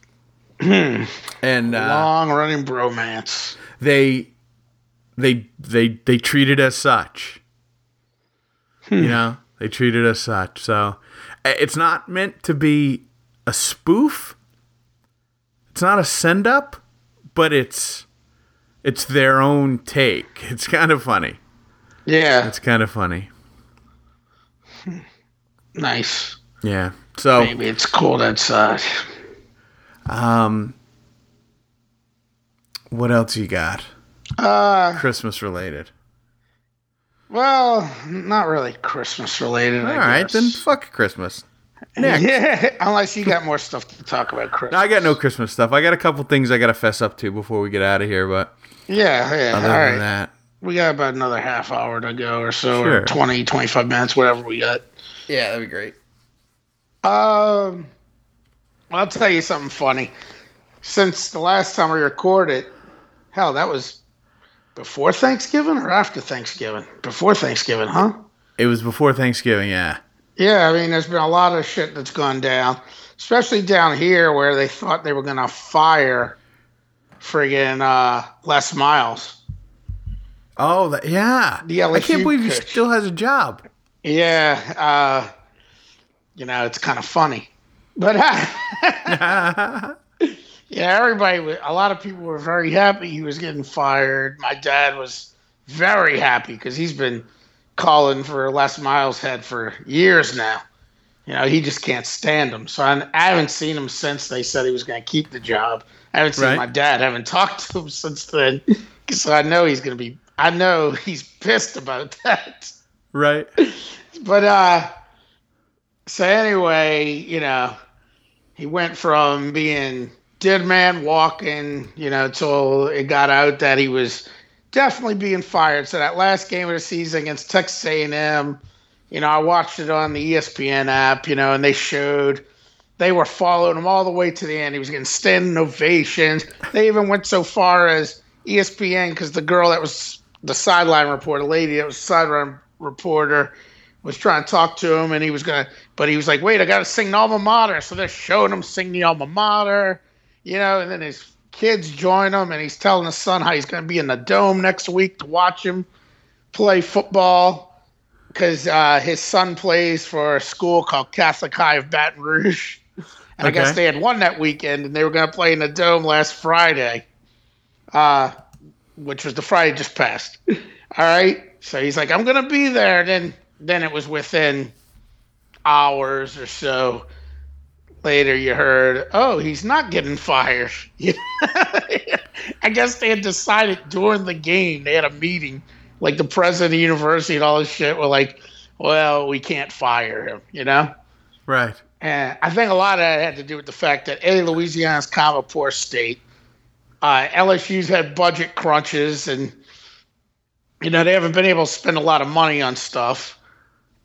S2: and uh
S3: Long running bromance.
S2: they they they they treat it as such you know they treat it as such. So uh, it's not meant to be a spoof. It's not a send up but it's it's their own take. It's kind of funny.
S3: Yeah.
S2: it's kind of funny.
S3: Nice.
S2: yeah. So
S3: Maybe it's cold outside.
S2: um what else you got?
S3: Uh,
S2: christmas related
S3: well, not really Christmas related.
S2: all right then fuck christmas next
S3: Yeah, unless you got more stuff to talk about Christmas.
S2: I got no Christmas stuff. I got a couple things I got to fess up to before we get out of here, but
S3: Yeah, yeah.
S2: other
S3: All
S2: than
S3: right.
S2: that,
S3: We got about another half hour to go or so,
S2: Sure.
S3: or 20, 25 minutes, whatever we got.
S2: yeah, that'd be great.
S3: Um, I'll tell you something funny. Since the last time we recorded, hell, that was before Thanksgiving or after Thanksgiving? Before Thanksgiving, huh?
S2: It was before Thanksgiving, yeah.
S3: Yeah, I mean, there's been a lot of shit that's gone down, especially down here where they thought they were going to fire friggin' uh, Les Miles.
S2: Oh, that, yeah.
S3: The
S2: I can't
S3: LSU
S2: believe he still has a job.
S3: Yeah, uh, you know, it's kind of funny. But uh, yeah, everybody, wa- a lot of people were very happy he was getting fired. My dad was very happy because he's been calling for Les Miles' head for years now. You know, he just can't stand him. So I, I haven't seen him since they said he was going to keep the job. I haven't seen
S2: Right.
S3: my dad. I haven't talked to him since then. So I know he's going to be. I know he's pissed about that.
S2: right.
S3: But uh so anyway, you know, he went from being dead man walking, you know, till it got out that he was definitely being fired. So that last game of the season against Texas A&M, you know, I watched it on the ESPN app, you know, and they showed they were following him all the way to the end. He was getting standing ovations. They even went so far as ESPN because the girl that was the sideline reporter, lady that was sideline reporter, was trying to talk to him, and he was gonna, but he was like, "Wait, I gotta sing the alma mater." So they're showing him sing the alma mater, you know, and then his kids join him, and he's telling his son how he's gonna be in the dome next week to watch him play football because uh, his son plays for a school called Catholic High of Baton Rouge. And I guess they had won that weekend, and they were going to play in the dome last Friday, uh, which was the Friday just passed. All right, so he's like, "I'm going to be there." Then, then it was within hours or so later. You heard, "Oh, he's not getting fired." I guess they had decided during the game. They had a meeting, like the president of the university and all this shit were like, "Well, we can't fire him," you know.
S2: Right.
S3: And I think a lot of that had to do with the fact that A, Louisiana's kind of a poor state. Uh, LSU's had budget crunches, and you know they haven't been able to spend a lot of money on stuff.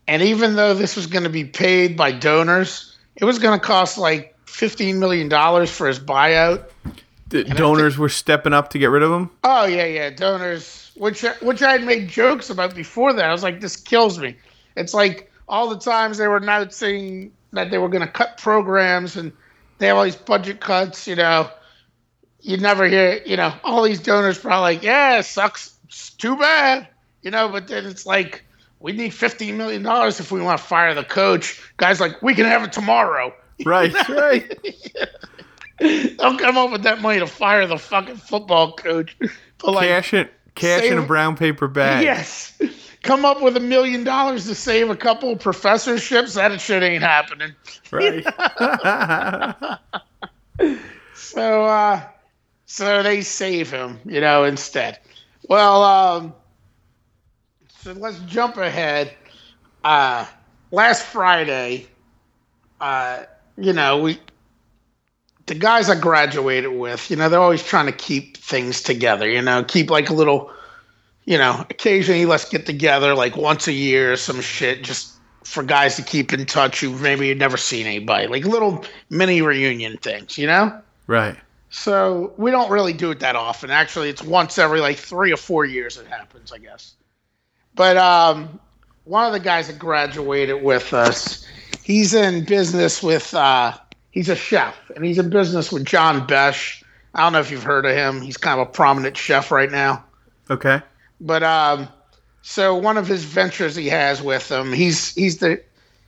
S3: And even though this was going to be paid by donors, it was going to cost like fifteen million dollars for his buyout.
S2: The donors were stepping up to get rid of him.
S3: Oh yeah, yeah, donors, which which I had made jokes about before that. I was like, this kills me. It's like all the times they were announcing that they were going to cut programs and they have all these budget cuts. You know, you never hear. You know, all these donors probably like, yeah, sucks. It's too bad. You know, but then it's like we need fifteen million dollars if we want to fire the coach. Guys like we can have it tomorrow.
S2: Right. Right.
S3: Don't come up with that money to fire the fucking football coach. But like,
S2: cash it. Cash in a brown paper bag.
S3: Yes. Come up with a million dollars to save a couple of professorships. That shit ain't happening.
S2: Right.
S3: So, uh, so they save him, you know, instead. Well, um, so let's jump ahead. Uh, last Friday, uh, you know, we, the guys I graduated with, you know, they're always trying to keep things together, you know, keep like a little, you know, occasionally let's get together like once a year or some shit just for guys to keep in touch who maybe had never seen anybody, like little mini reunion things, you know?
S2: right.
S3: So we don't really do it that often. Actually, it's once every like three or four years it happens, I guess. But um, one of the guys that graduated with us, he's in business with. Uh, he's a chef, and he's in business with John Besh. I don't know if you've heard of him. He's kind of a prominent chef right now.
S2: Okay.
S3: But um, so one of his ventures he has with him, he's he's the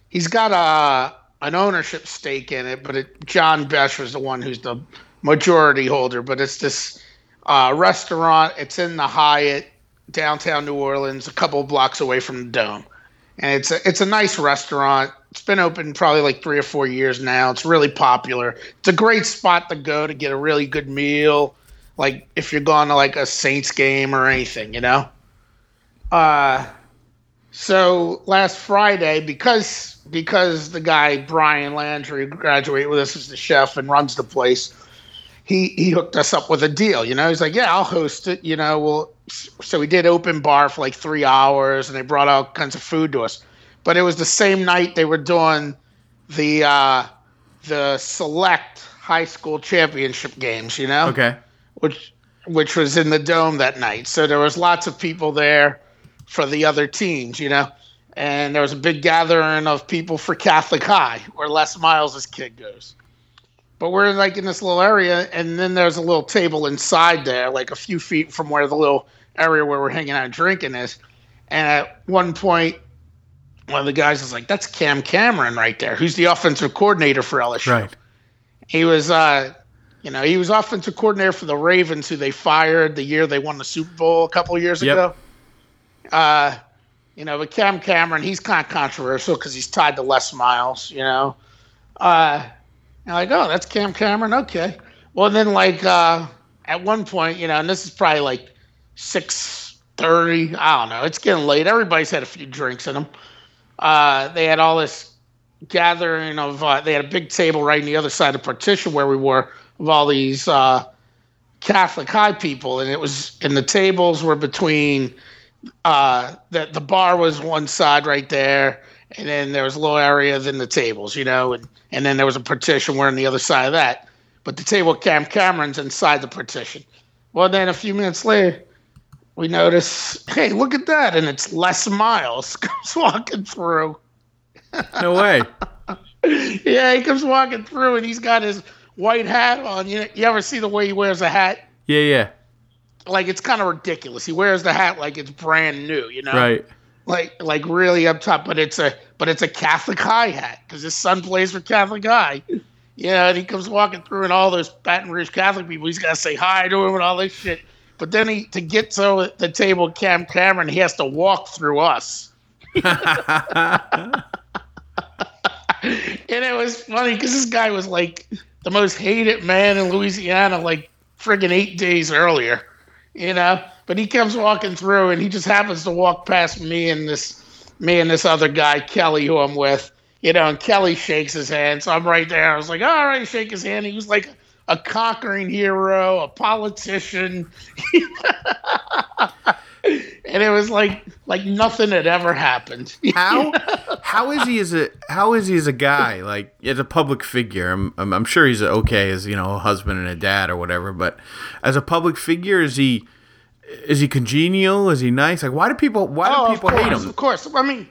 S3: he's got a an ownership stake in it, but it, John Besh was the one who's the majority holder. But it's this uh, restaurant. It's in the Hyatt, downtown New Orleans, a couple blocks away from the Dome, and it's a it's a nice restaurant. It's been open probably like three or four years now. It's really popular. It's a great spot to go to get a really good meal. Like if you're going to like a Saints game or anything, you know. Uh, so last Friday, because because the guy Brian Landry graduated with us as the chef and runs the place, he he hooked us up with a deal. You know, he's like, yeah, I'll host it. You know, well, so we did open bar for like three hours, and they brought all kinds of food to us. But it was the same night they were doing the uh, the select high school championship games. You know,
S2: Okay.
S3: which which was in the dome that night. So there was lots of people there for the other teams, you know. And there was a big gathering of people for Catholic High, where Les Miles' kid goes. But we're like in this little area, and then there's a little table inside there, like a few feet from where the little area where we're hanging out and drinking is. And at one point, one of the guys is like, "That's Cam Cameron right there, who's the offensive coordinator for LSU."
S2: Right.
S3: He was, uh, you know, he was offensive coordinator for the Ravens, who they fired the year they won the Super Bowl a couple of years
S2: Yep.
S3: ago. Uh, you know, but Cam Cameron, he's kind of controversial because he's tied to Les Miles. You know, uh, and like, oh, that's Cam Cameron. Okay. Well, then like uh, at one point, you know, and this is probably like six thirty. I don't know. It's getting late. Everybody's had a few drinks in them. Uh, they had all this gathering of uh, they had a big table right on the other side of the partition where we were of all these uh, Catholic high people, and it was and the tables were between uh, the the bar was one side right there, and then there was a little area then the tables, you know, and and then there was a partition where on the other side of that, but the table Cam Cameron's inside the partition. Well, then a few minutes later. We notice, hey, look at that, and it's Les Miles comes walking through.
S2: No way.
S3: Yeah, he comes walking through and he's got his white hat on. You, you ever see the way he wears a hat?
S2: Yeah. Yeah.
S3: Like it's kind of ridiculous. He wears the hat like it's brand new, you know?
S2: Right.
S3: Like like really up top, but it's a but it's a Catholic High hat because his son plays for Catholic High. You know, and he comes walking through, and all those Baton Rouge Catholic people, he's got to say hi to him and all this shit. But then he to get to the table, Cam Cameron, he has to walk through us. and it was funny because this guy was like the most hated man in Louisiana, like friggin' eight days earlier, you know. But he comes walking through, and he just happens to walk past me and this me and this other guy Kelly, who I'm with, you know. And Kelly shakes his hand, so I'm right there. I was like, all right, shake his hand. He was like a conquering hero, a politician. and it was like like nothing had ever happened.
S2: how how is he as a how is he as a guy like as a public figure? I'm I'm, I'm sure he's okay as you know a husband and a dad or whatever, but as a public figure, is he is he congenial? Is he nice? Like why do people why do
S3: oh,
S2: people
S3: course,
S2: hate him?
S3: Of course, I mean,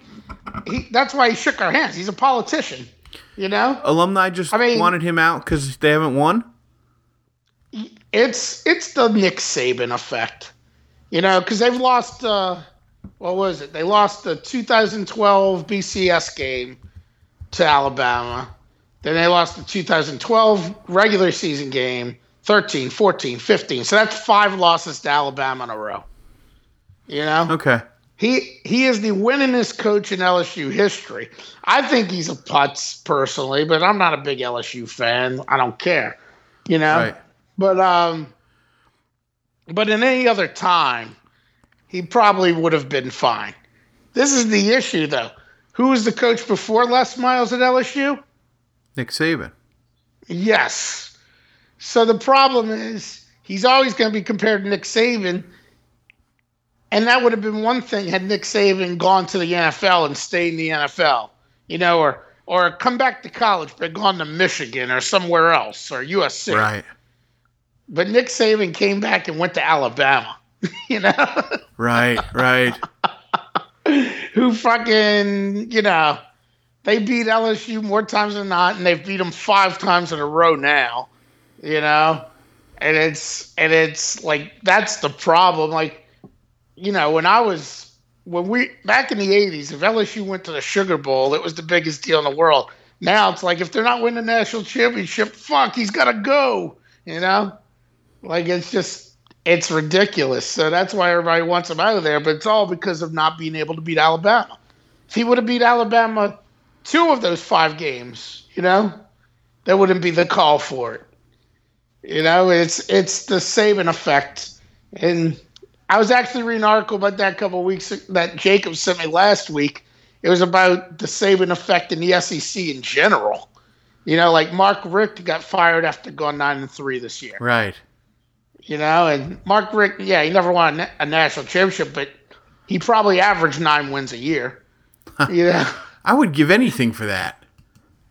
S3: he, that's why he shook our hands. He's a politician, you know.
S2: Alumni just
S3: I mean-
S2: wanted him out because they haven't won.
S3: It's it's the Nick Saban effect, you know, because they've lost. Uh, what was it? They lost the 2012 BCS game to Alabama. Then they lost the 2012 regular season game, 13, 14, 15. So that's five losses to Alabama in a row. You know?
S2: Okay,
S3: He he is the winningest coach in LSU history. I think he's a putz personally, but I'm not a big LSU fan. I don't care. You know?
S2: right.
S3: But um, but in any other time, he probably would have been fine. This is the issue, though. Who was the coach before Les Miles at LSU?
S2: Nick Saban.
S3: Yes. So the problem is he's always going to be compared to Nick Saban, and that would have been one thing had Nick Saban gone to the NFL and stayed in the NFL, you know, or or come back to college but gone to Michigan or somewhere else or USC.
S2: Right.
S3: But Nick Saban came back and went to Alabama, you know,
S2: Right. Right.
S3: who fucking, you know, they beat LSU more times than not, and they've beat them five times in a row now, you know, and it's and it's like that's the problem. Like, you know, when I was when we back in the '80s, if LSU went to the Sugar Bowl, it was the biggest deal in the world. Now it's like if they're not winning the national championship, fuck, he's got to go, you know. Like it's just it's ridiculous. So that's why everybody wants him out of there. But it's all because of not being able to beat Alabama. If he would have beat Alabama two of those five games, you know, there wouldn't be the call for it. You know, it's it's the Saban effect. And I was actually reading an article about that a couple weeks that Jacob sent me last week. It was about the Saban effect in the SEC in general. You know, like Mark Richt got fired after going nine and three this year
S2: Right.
S3: You know. And Mark Richt, yeah, he never won a, national championship, but he probably averaged nine wins a year. you know,
S2: I would give anything for that.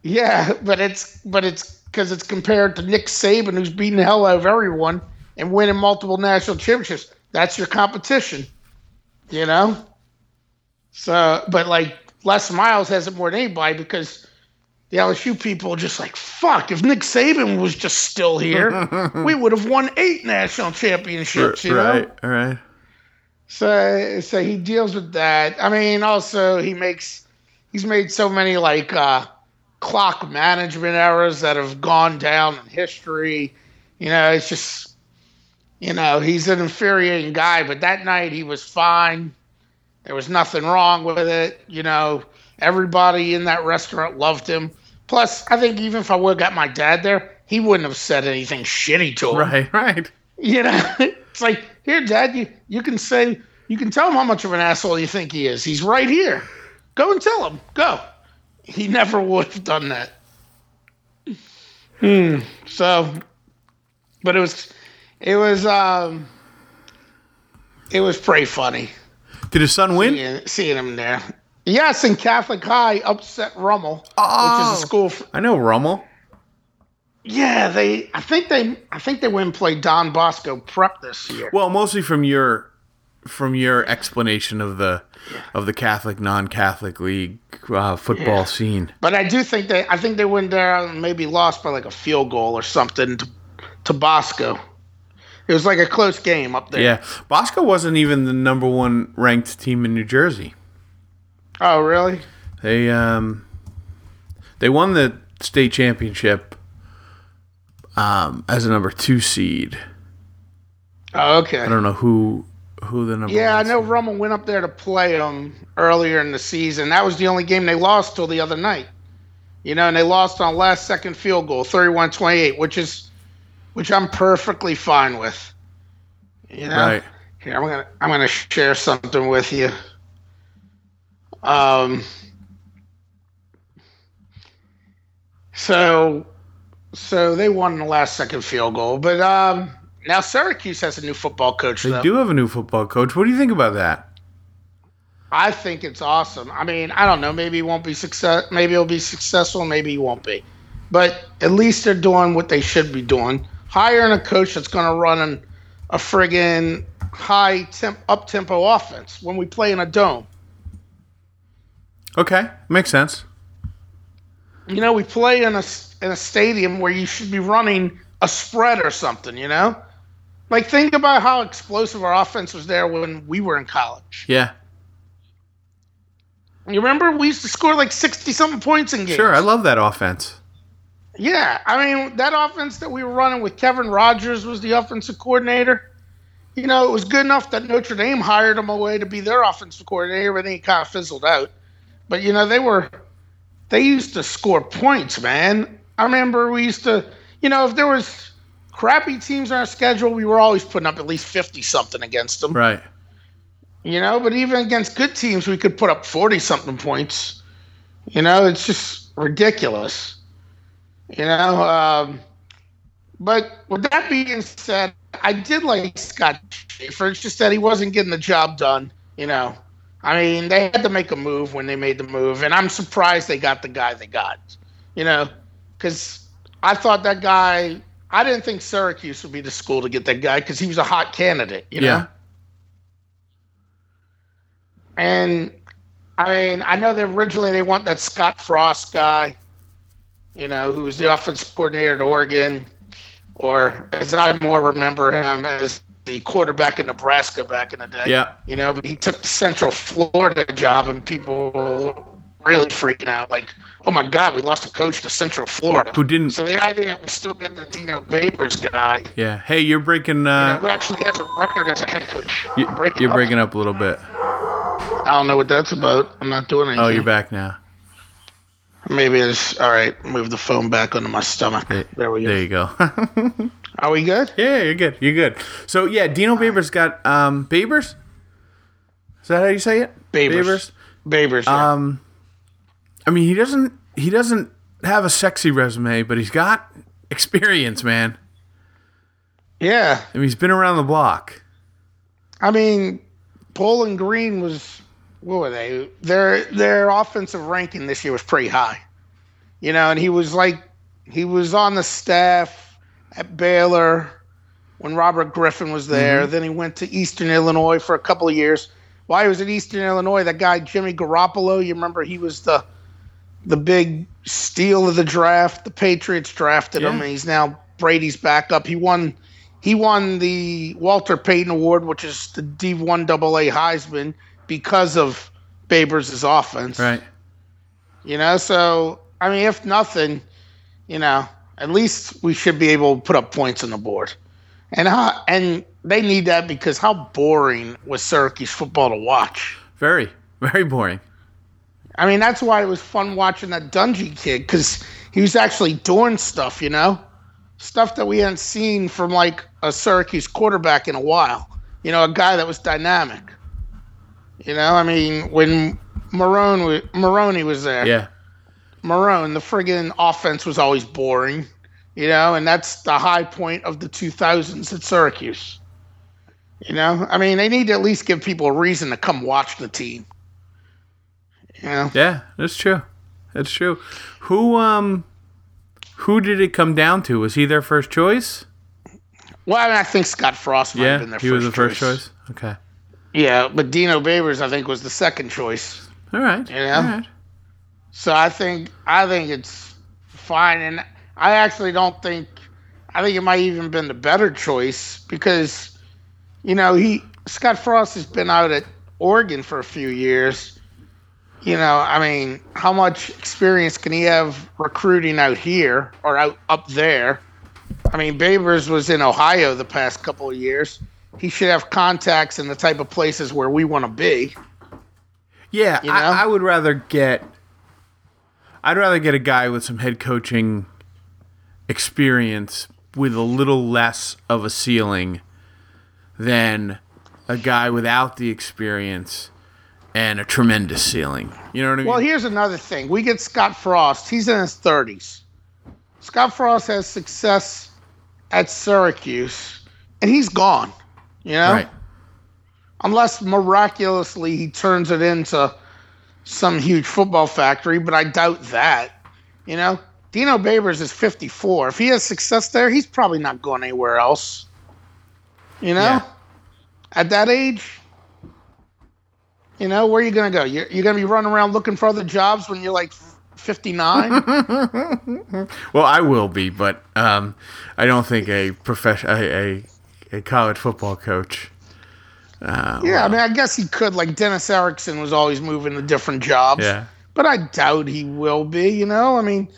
S3: yeah, but it's but it's because it's compared to Nick Saban, who's beating the hell out of everyone and winning multiple national championships. That's your competition, you know. So, but like Les Miles has it more than anybody because the LSU people are just like, fuck, if Nick Saban was just still here, we would have won eight national championships, you know?
S2: right. All right.
S3: So so he deals with that. I mean, also he makes he's made so many like uh, clock management errors that have gone down in history. You know, it's just you know he's an infuriating guy. But that night he was fine. There was nothing wrong with it. You know, everybody in that restaurant loved him. Plus, I think even if I would have got my dad there, he wouldn't have said anything shitty to him.
S2: Right. Right.
S3: You know, it's like, here, Dad, you, you can say, you can tell him how much of an asshole you think he is. He's right here. Go and tell him. Go. He never would have done that. Hmm. So, but it was, it was, um, it was pretty funny
S2: Did his son win?
S3: seeing, seeing him there. Yes, and Catholic High upset Rummel, which is
S2: Oh.
S3: a school. For,
S2: I know Rummel.
S3: yeah, they. I think they. I think they went and played Don Bosco Prep this year.
S2: Well, mostly from your from your explanation of the of the Catholic non-Catholic league uh, football
S3: Yeah.
S2: scene.
S3: But I do think they. I think they went there and maybe lost by like a field goal or something to, to Bosco. It was like a close game up there.
S2: Yeah, Bosco wasn't even the number one ranked team in New Jersey.
S3: Oh, really?
S2: They um they won the state championship um, as a number two seed.
S3: Oh, okay.
S2: I don't know who who the number.
S3: Yeah, I know
S2: seed-
S3: Rummel went up there to play them earlier in the season. That was the only game they lost till the other night. You know, and they lost on last second field goal, 31-28, which is which I'm perfectly fine with. You know?
S2: Right.
S3: Here, I'm gonna I'm gonna share something with you. Um. So, so they won the last second field goal, but um, now Syracuse has a new football coach.
S2: They
S3: though.
S2: do have a new football coach. What do you think about that?
S3: I think it's awesome. I mean, I don't know. Maybe he won't be success. Maybe he'll be successful. Maybe he won't be. But at least they're doing what they should be doing. Hiring a coach that's going to run an, a friggin' high temp, up tempo offense when we play in a dome.
S2: Okay, makes sense.
S3: You know, we play in a in a stadium where you should be running a spread or something. You know, like think about how explosive our offense was there when we were in college.
S2: Yeah,
S3: You remember we used to score like sixty something points in games.
S2: sure. I love that offense.
S3: Yeah, I mean that offense that we were running with Kevin Rogers was the offensive coordinator. You know, it was good enough that Notre Dame hired him away to be their offensive coordinator, but then he kind of fizzled out. But you know, they were they used to score points, man. I remember we used to, you know, if there was crappy teams on our schedule, we were always putting up at least fifty something against them.
S2: Right.
S3: You know, but even against good teams, we could put up 40 something points. You know, it's just ridiculous. You know, um, but with that being said, I did like Scott Shafer. It's just that he wasn't getting the job done. You know, I mean, they had to make a move when they made the move, and I'm surprised they got the guy they got. You know, because I thought that guy. I didn't think Syracuse would be the school to get that guy because he was a hot candidate. You know.
S2: Yeah.
S3: And I mean, I know that originally they want that Scott Frost guy, you know, who was the offensive coordinator at Oregon, or as I more remember him as the quarterback in Nebraska back in the day.
S2: Yeah.
S3: You know, but he took the Central Florida job, and people were really freaking out, like, "Oh my God, we lost a coach to Central Florida."
S2: Who didn't?
S3: So the idea we still get the Dino Babers guy,
S2: Yeah. Hey, you're breaking.
S3: you know,
S2: Uh,
S3: who actually has a record as a head coach.
S2: you,
S3: Breaking
S2: you're
S3: up.
S2: breaking up a little bit.
S3: I don't know what that's about. I'm not doing anything.
S2: Oh, you're back now.
S3: Maybe it's all right. Move the phone back onto my stomach.
S2: There-
S3: There we go.
S2: There you go.
S3: Are we good?
S2: yeah, you're good. You're good. So yeah, Dino Babers got um Babers. Is that how you say it?
S3: Babers. Babers. yeah.
S2: Um, I mean, he doesn't. He doesn't have a sexy resume, but he's got experience, man.
S3: yeah.
S2: I mean, he's been around the block.
S3: I mean, Bowling Green was what were they? Their their offensive ranking this year was pretty high. You know, and he was like he was on the staff at Baylor when Robert Griffin was there. Mm-hmm. Then he went to Eastern Illinois for a couple of years. While he was at Eastern Illinois, that guy Jimmy Garoppolo, you remember he was the the big steal of the draft. The Patriots drafted him, and he's now Brady's backup. He won he won the Walter Payton Award, which is the D1 AA Heisman, because of Babers' offense.
S2: Right.
S3: You know, so I mean, if nothing, you know, at least we should be able to put up points on the board. And how, and they need that because how boring was Syracuse football to watch?
S2: Very, very boring.
S3: I mean, that's why it was fun watching that Dungey kid because he was actually doing stuff, you know, stuff that we hadn't seen from like a Syracuse quarterback in a while. You know, a guy that was dynamic. You know, I mean, when Marrone Maroney was there,
S2: Yeah.
S3: Marrone, the friggin' offense was always boring, you know, and that's the high point of the 2000s at Syracuse. You know, I mean, they need to at least give people a reason to come watch the team. You know,
S2: Yeah, that's true. That's true. Who um who did it come down to? Was he their first choice?
S3: well, I, mean, I think Scott Frost might have been their
S2: he
S3: first
S2: was the first choice. Okay.
S3: Yeah, but Dino Babers, I think, was the second choice.
S2: All right.
S3: Yeah.
S2: All right.
S3: So I think I think it's fine, and I actually don't think I think it might even been the better choice because you know he Scott Frost has been out at Oregon for a few years. You know, I mean, how much experience can he have recruiting out here or out up there? I mean, Babers was in Ohio the past couple of years. He should have contacts in the type of places where we want to be.
S2: Yeah,
S3: You know?
S2: I, I would rather get. I'd rather get a guy with some head coaching experience with a little less of a ceiling than a guy without the experience and a tremendous ceiling. You know what I mean?
S3: Well, here's another thing. We get Scott Frost. He's in his 30s. Scott Frost has success at Syracuse, and he's gone. You know?
S2: right.
S3: Unless miraculously he turns it into some huge football factory, but I doubt that. You know? Dino Babers is 54. If he has success there, he's probably not going anywhere else. You know?
S2: Yeah.
S3: At that age, you know, where are you going to go? You're, you're going to be running around looking for other jobs when you're like 59?
S2: Well, I will be, but um, I don't think a profession, a, a, a college football coach. Uh,
S3: yeah, I mean, I guess he could. Like Dennis Erickson was always moving to different jobs.
S2: Yeah.
S3: But I doubt he will be, you know? I mean,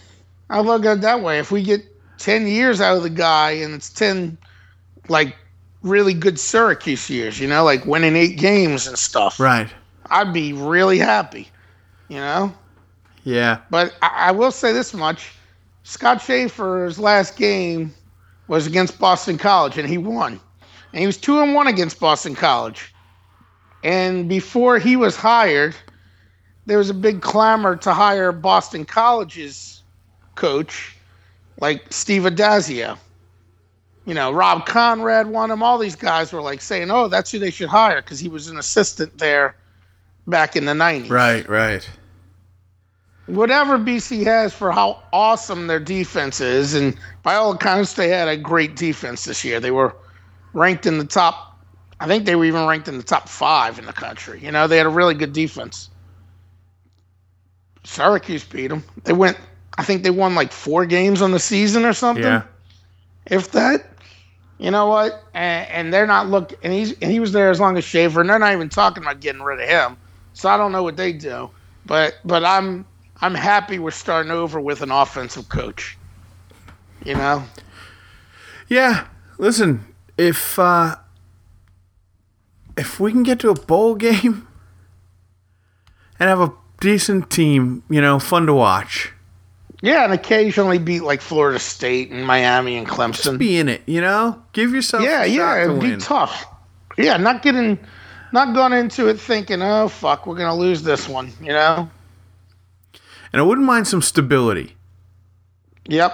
S3: I look at it that way. If we get 10 years out of the guy and it's 10, like, really good Syracuse years, you know, like winning eight games and stuff,
S2: Right.
S3: I'd be really happy, you know?
S2: Yeah.
S3: But I, I will say this much Scott Shafer's last game was against Boston College, and he won. And he was 2 and 1 against Boston College. And before he was hired, there was a big clamor to hire Boston College's coach, like Steve Addazio. You know, Rob Conrad won him. All these guys were like saying, oh, that's who they should hire because he was an assistant there back in the 90s
S2: Right. Right.
S3: whatever BC has for how awesome their defense is, and by all accounts, they had a great defense this year. They were ranked in the top. I think they were even ranked in the top five in the country. You know, they had a really good defense. Syracuse beat them. They went. I think they won like four games on the season or something,
S2: Yeah.
S3: if that. You know what? And, and they're not look. And he's and he was there as long as Shafer, and they're not even talking about getting rid of him. So I don't know what they do, but but I'm I'm happy we're starting over with an offensive coach. You know,
S2: Yeah. Listen, if uh if we can get to a bowl game and have a decent team, you know, fun to watch.
S3: yeah, and occasionally beat like Florida State and Miami and Clemson.
S2: Be in it, you know? Give yourself
S3: yeah,
S2: a shot
S3: yeah, it'd be
S2: win.
S3: tough. Yeah, not getting, not going into it thinking, oh fuck, we're gonna lose this one. You know.
S2: And I wouldn't mind some stability.
S3: Yep.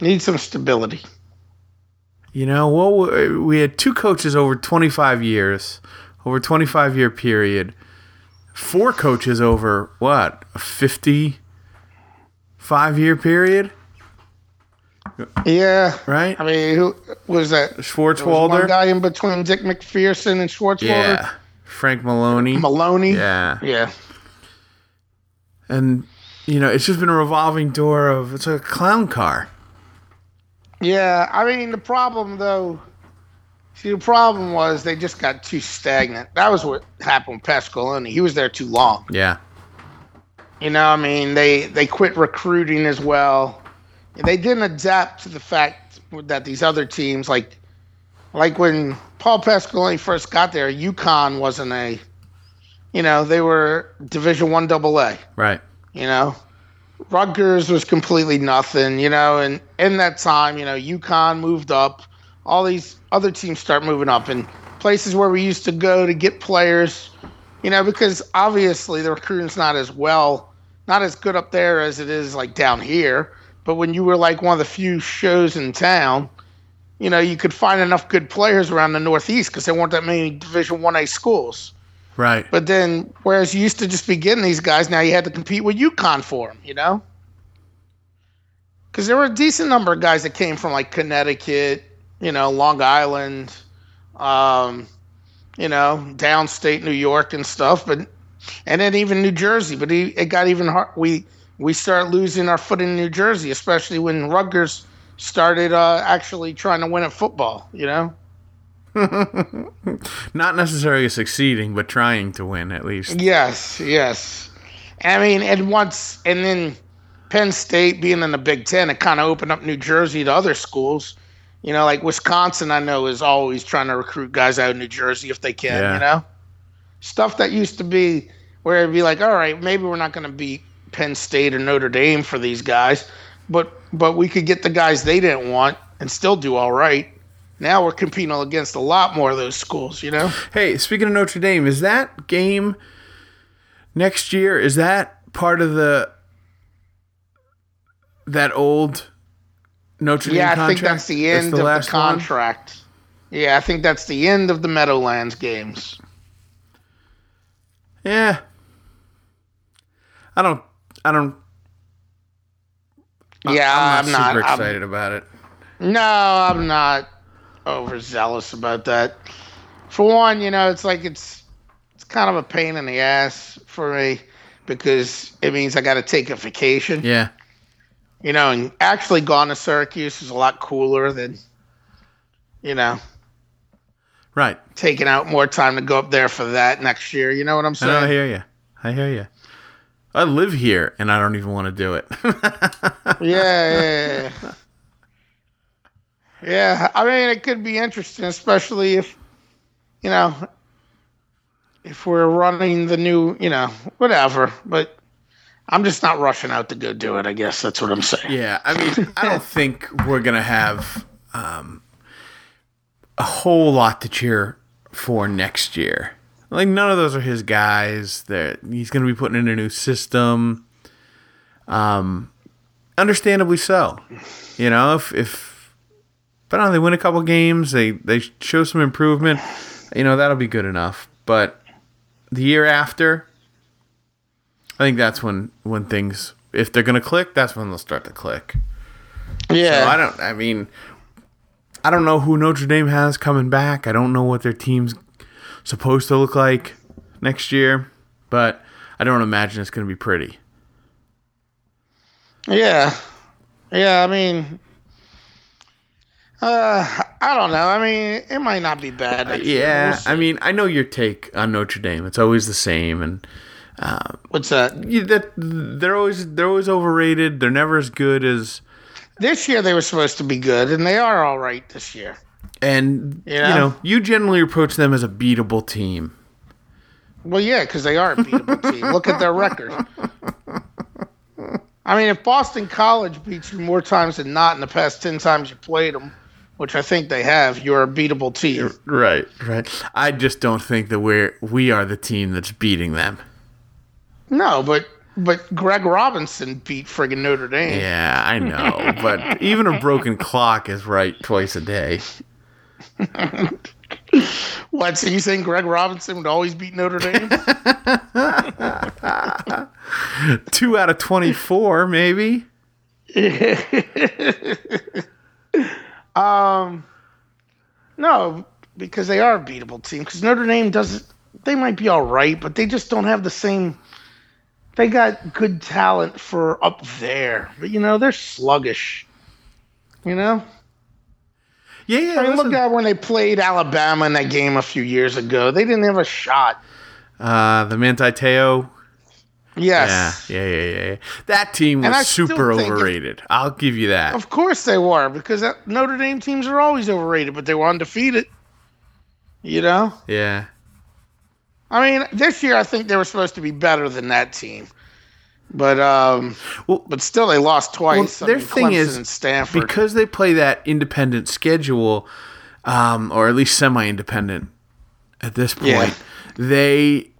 S3: Need some stability.
S2: You know, well, we- had two coaches over 25 years, over 25 year period. Four coaches over what? A 55 year period,
S3: Yeah.
S2: right?
S3: I mean, who was that? There was one guy in between Dick MacPherson and Schwartzwalder.
S2: Yeah. Frank Maloney.
S3: Maloney.
S2: Yeah.
S3: Yeah.
S2: And, you know, it's just been a revolving door of, it's a clown car.
S3: Yeah, I mean the problem though. See, the problem was they just got too stagnant. That was what happened with Pasqualoni. He was there too long.
S2: Yeah.
S3: You know, I mean, they they quit recruiting as well. They didn't adapt to the fact that these other teams, like like when Paul Pasqualoni first got there, UConn wasn't a, you know, they were Division One Double A.
S2: Right.
S3: You know, Rutgers was completely nothing. You know, and in that time, you know, UConn moved up. All these other teams start moving up, and places where we used to go to get players. You know, because obviously the recruiting's not as well, not as good up there as it is like down here. But when you were like one of the few shows in town, you know, you could find enough good players around the Northeast because there weren't that many Division One A schools.
S2: Right.
S3: But then, whereas you used to just be getting these guys, now you had to compete with UConn for them, you know? Because there were a decent number of guys that came from like Connecticut, you know, Long Island, um, you know, downstate New York and stuff, but and then even New Jersey. But it got even hard. We we started losing our foot in New Jersey, especially when Rutgers started uh, actually trying to win at football. You know.
S2: Not necessarily succeeding, but trying to win at least.
S3: Yes, yes. I mean, and once, and then Penn State being in the Big Ten, it kind of opened up New Jersey to other schools. You know, like Wisconsin, I know is always trying to recruit guys out of New Jersey if they can.
S2: Yeah.
S3: You know, stuff that used to be where it'd be like, all right, maybe we're not going to beat Penn State or Notre Dame for these guys, but but we could get the guys they didn't want and still do all right. Now we're competing against a lot more of those schools. You know.
S2: Hey, speaking of Notre Dame, is that game next year? Is that part of the that old Notre Dame
S3: Yeah, I
S2: contract?
S3: think that's the end of the
S2: last one?
S3: contract. Yeah, I think that's the end of the Meadowlands games.
S2: Yeah. I don't. I don't.
S3: Yeah,
S2: I'm
S3: I'm
S2: not
S3: not.
S2: super
S3: I'm-
S2: excited about it.
S3: no, I'm not overzealous about that. For one, you know, it's like it's it's kind of a pain in the ass for me because it means I got to take a vacation.
S2: Yeah.
S3: You know, and actually going to Syracuse is a lot cooler than, you know,
S2: Right.
S3: taking out more time to go up there for that next year. You know what I'm
S2: I
S3: saying?
S2: know. I hear you. I hear you. I live here, and I don't even want to do it.
S3: yeah, yeah, yeah. Yeah, I mean, it could be interesting, especially if, you know, if we're running the new, you know, whatever. But I'm just not rushing out to go do it. I guess that's what I'm saying.
S2: Yeah, I mean, I don't think we're gonna have um, a whole lot to cheer for next year. Like none of those are his guys. That he's gonna be putting in a new system. Um, understandably so. You know, if if but I don't know, they win a couple games, they they show some improvement. You know, that'll be good enough. But the year after, I think that's when when things if they're gonna click, that's when they'll start to click.
S3: Yeah,
S2: So I don't. I mean, I don't know who Notre Dame has coming back. I don't know what their team's supposed to look like next year, but I don't imagine it's going to be pretty.
S3: yeah, yeah. I mean, uh, I don't know. I mean, it might not be bad. next.
S2: Yeah, I mean, I know your take on Notre Dame. It's always the same, and
S3: what's that?
S2: you, that they're always they're always overrated. They're never as good as.
S3: This year they were supposed to be good, and they are all right this year.
S2: And
S3: Yeah.
S2: you know, you generally approach them as a beatable team.
S3: Well, yeah, because they are a beatable team. Look at their record. I mean, if Boston College beats you more times than not in the past 10 times you played them, which I think they have, you're a beatable team.
S2: Right, right. I just don't think that we're we are the team that's beating them.
S3: No, but but Greg Robinson beat friggin' Notre Dame.
S2: Yeah, I know, but even a broken clock is right twice a day.
S3: What? So you saying Greg Robinson would always beat Notre Dame?
S2: Two out of twenty-four, maybe.
S3: No, because they are a beatable team. Because Notre Dame doesn't. They might be all right, but they just don't have the same. They got good talent for up there, but you know they're sluggish. You know,
S2: Yeah, yeah.
S3: I mean,
S2: listen.
S3: look at when they played Alabama in that game a few years ago. They didn't have a shot.
S2: uh, the Manti Te'o.
S3: Yes,
S2: yeah, yeah, yeah, yeah. That team was super overrated. I'll give you that.
S3: of course they were because that Notre Dame teams are always overrated, but they were undefeated. You know.
S2: Yeah,
S3: I mean, this year I think they were supposed to be better than that team, but um,
S2: Well-
S3: but still they lost twice.
S2: Well, their
S3: mean,
S2: thing
S3: Clemson
S2: is,
S3: Stanford.
S2: because they play that independent schedule, um, or at least semi-independent at this point,
S3: Yeah.
S2: they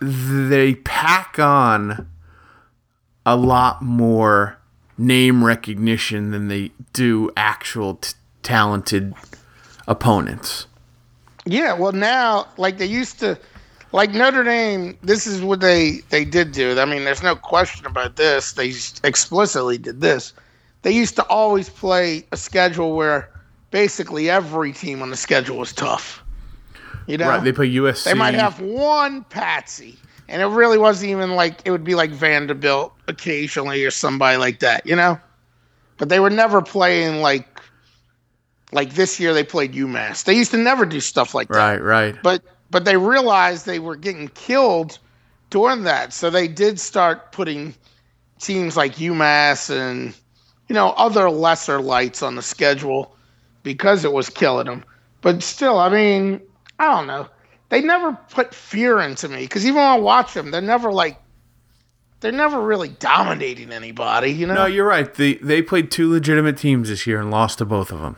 S2: they pack on a lot more name recognition than they do actual t- talented opponents.
S3: yeah, well now like they used to, like Notre Dame. This is what they they did do. I mean, there's no question about this. They explicitly did this. They used to always play a schedule where basically every team on the schedule was tough. You know,
S2: Right? They play USC.
S3: They might have one patsy, and it really wasn't even like it would be like Vanderbilt occasionally or somebody like that, you know. But they were never playing like like this year. They played UMass. They used to never do stuff like that.
S2: Right, right.
S3: But but they realized they were getting killed during that, so they did start putting teams like UMass and you know other lesser lights on the schedule because it was killing them. But still, I mean, I don't know. They never put fear into me because even when I watch them, they're never like they're never really dominating anybody. You know?
S2: No, you're right. They they played two legitimate teams this year and lost to both of them.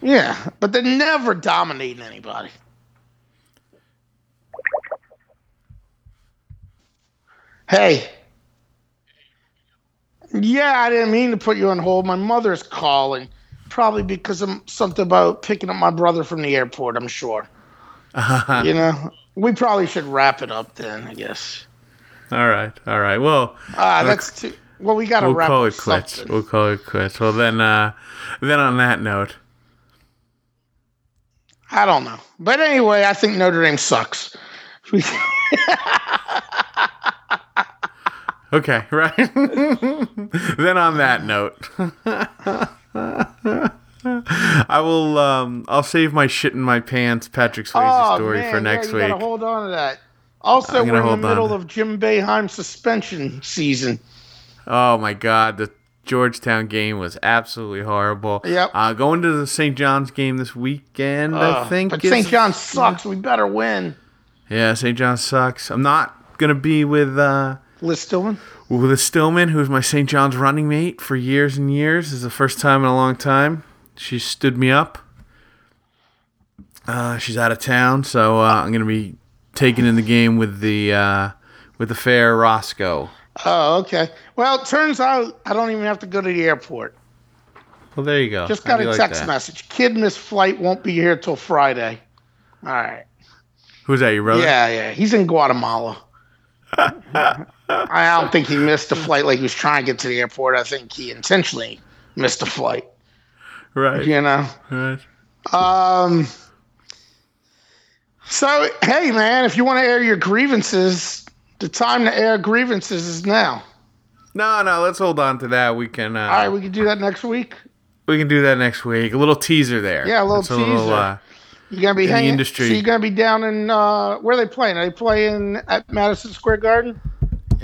S3: Yeah, but they're never dominating anybody. Hey. Yeah, I didn't mean to put you on hold. My mother's calling, probably because of something about picking up my brother from the airport. I'm sure. you know, we probably should wrap it up then. I guess.
S2: All right, all right. Well,
S3: Ah, that's too. Well, we got to wrap it up.
S2: we'll
S3: wrap
S2: call it quits.
S3: something.
S2: We'll call it quits. Well, then, uh, then on that note,
S3: I don't know, but anyway, I think Notre Dame sucks.
S2: okay, right. then on that note, I will. Um, I'll save my shit in my pants, Patrick Swayze story
S3: Oh, man,
S2: for
S3: yeah,
S2: next
S3: you
S2: week.
S3: Gotta hold on to that. Also, we're in the middle of Jim Boeheim's suspension season.
S2: Oh my god, the Georgetown game was absolutely horrible.
S3: Yep.
S2: Uh, going to the St. John's game this weekend, I think.
S3: but St. John sucks. We better win.
S2: Yeah, St. John sucks. I'm not gonna be with uh,
S3: Liz Stillman.
S2: with a Stillman, who's my St. John's running mate for years and years. This is the first time in a long time. She stood me up. Uh, she's out of town, so uh, I'm gonna be taking in the game with the uh, with the fair Roscoe.
S3: Oh, okay. Well, it turns out I don't even have to go to the airport.
S2: Well, there you go.
S3: Just got a
S2: like
S3: text
S2: that?
S3: message. Kid missed flight. Won't be here till Friday. All right.
S2: Who's that? Your brother?
S3: Yeah, yeah. He's in Guatemala. I don't think he missed a flight like he was trying to get to the airport. I think he intentionally missed a flight.
S2: Right.
S3: You know.
S2: Right.
S3: Um. So hey, man, if you want to air your grievances, the time to air grievances is now.
S2: No, no. Let's hold on to that. We can. Uh,
S3: All right, we can do that next week.
S2: we can do that next week. A little teaser there.
S3: Yeah, a little
S2: That's a little,
S3: teaser.
S2: uh,
S3: You're gonna be
S2: In the
S3: hanging.
S2: industry.
S3: So you're gonna be down in uh, where are they playing? Are they playing at Madison Square Garden?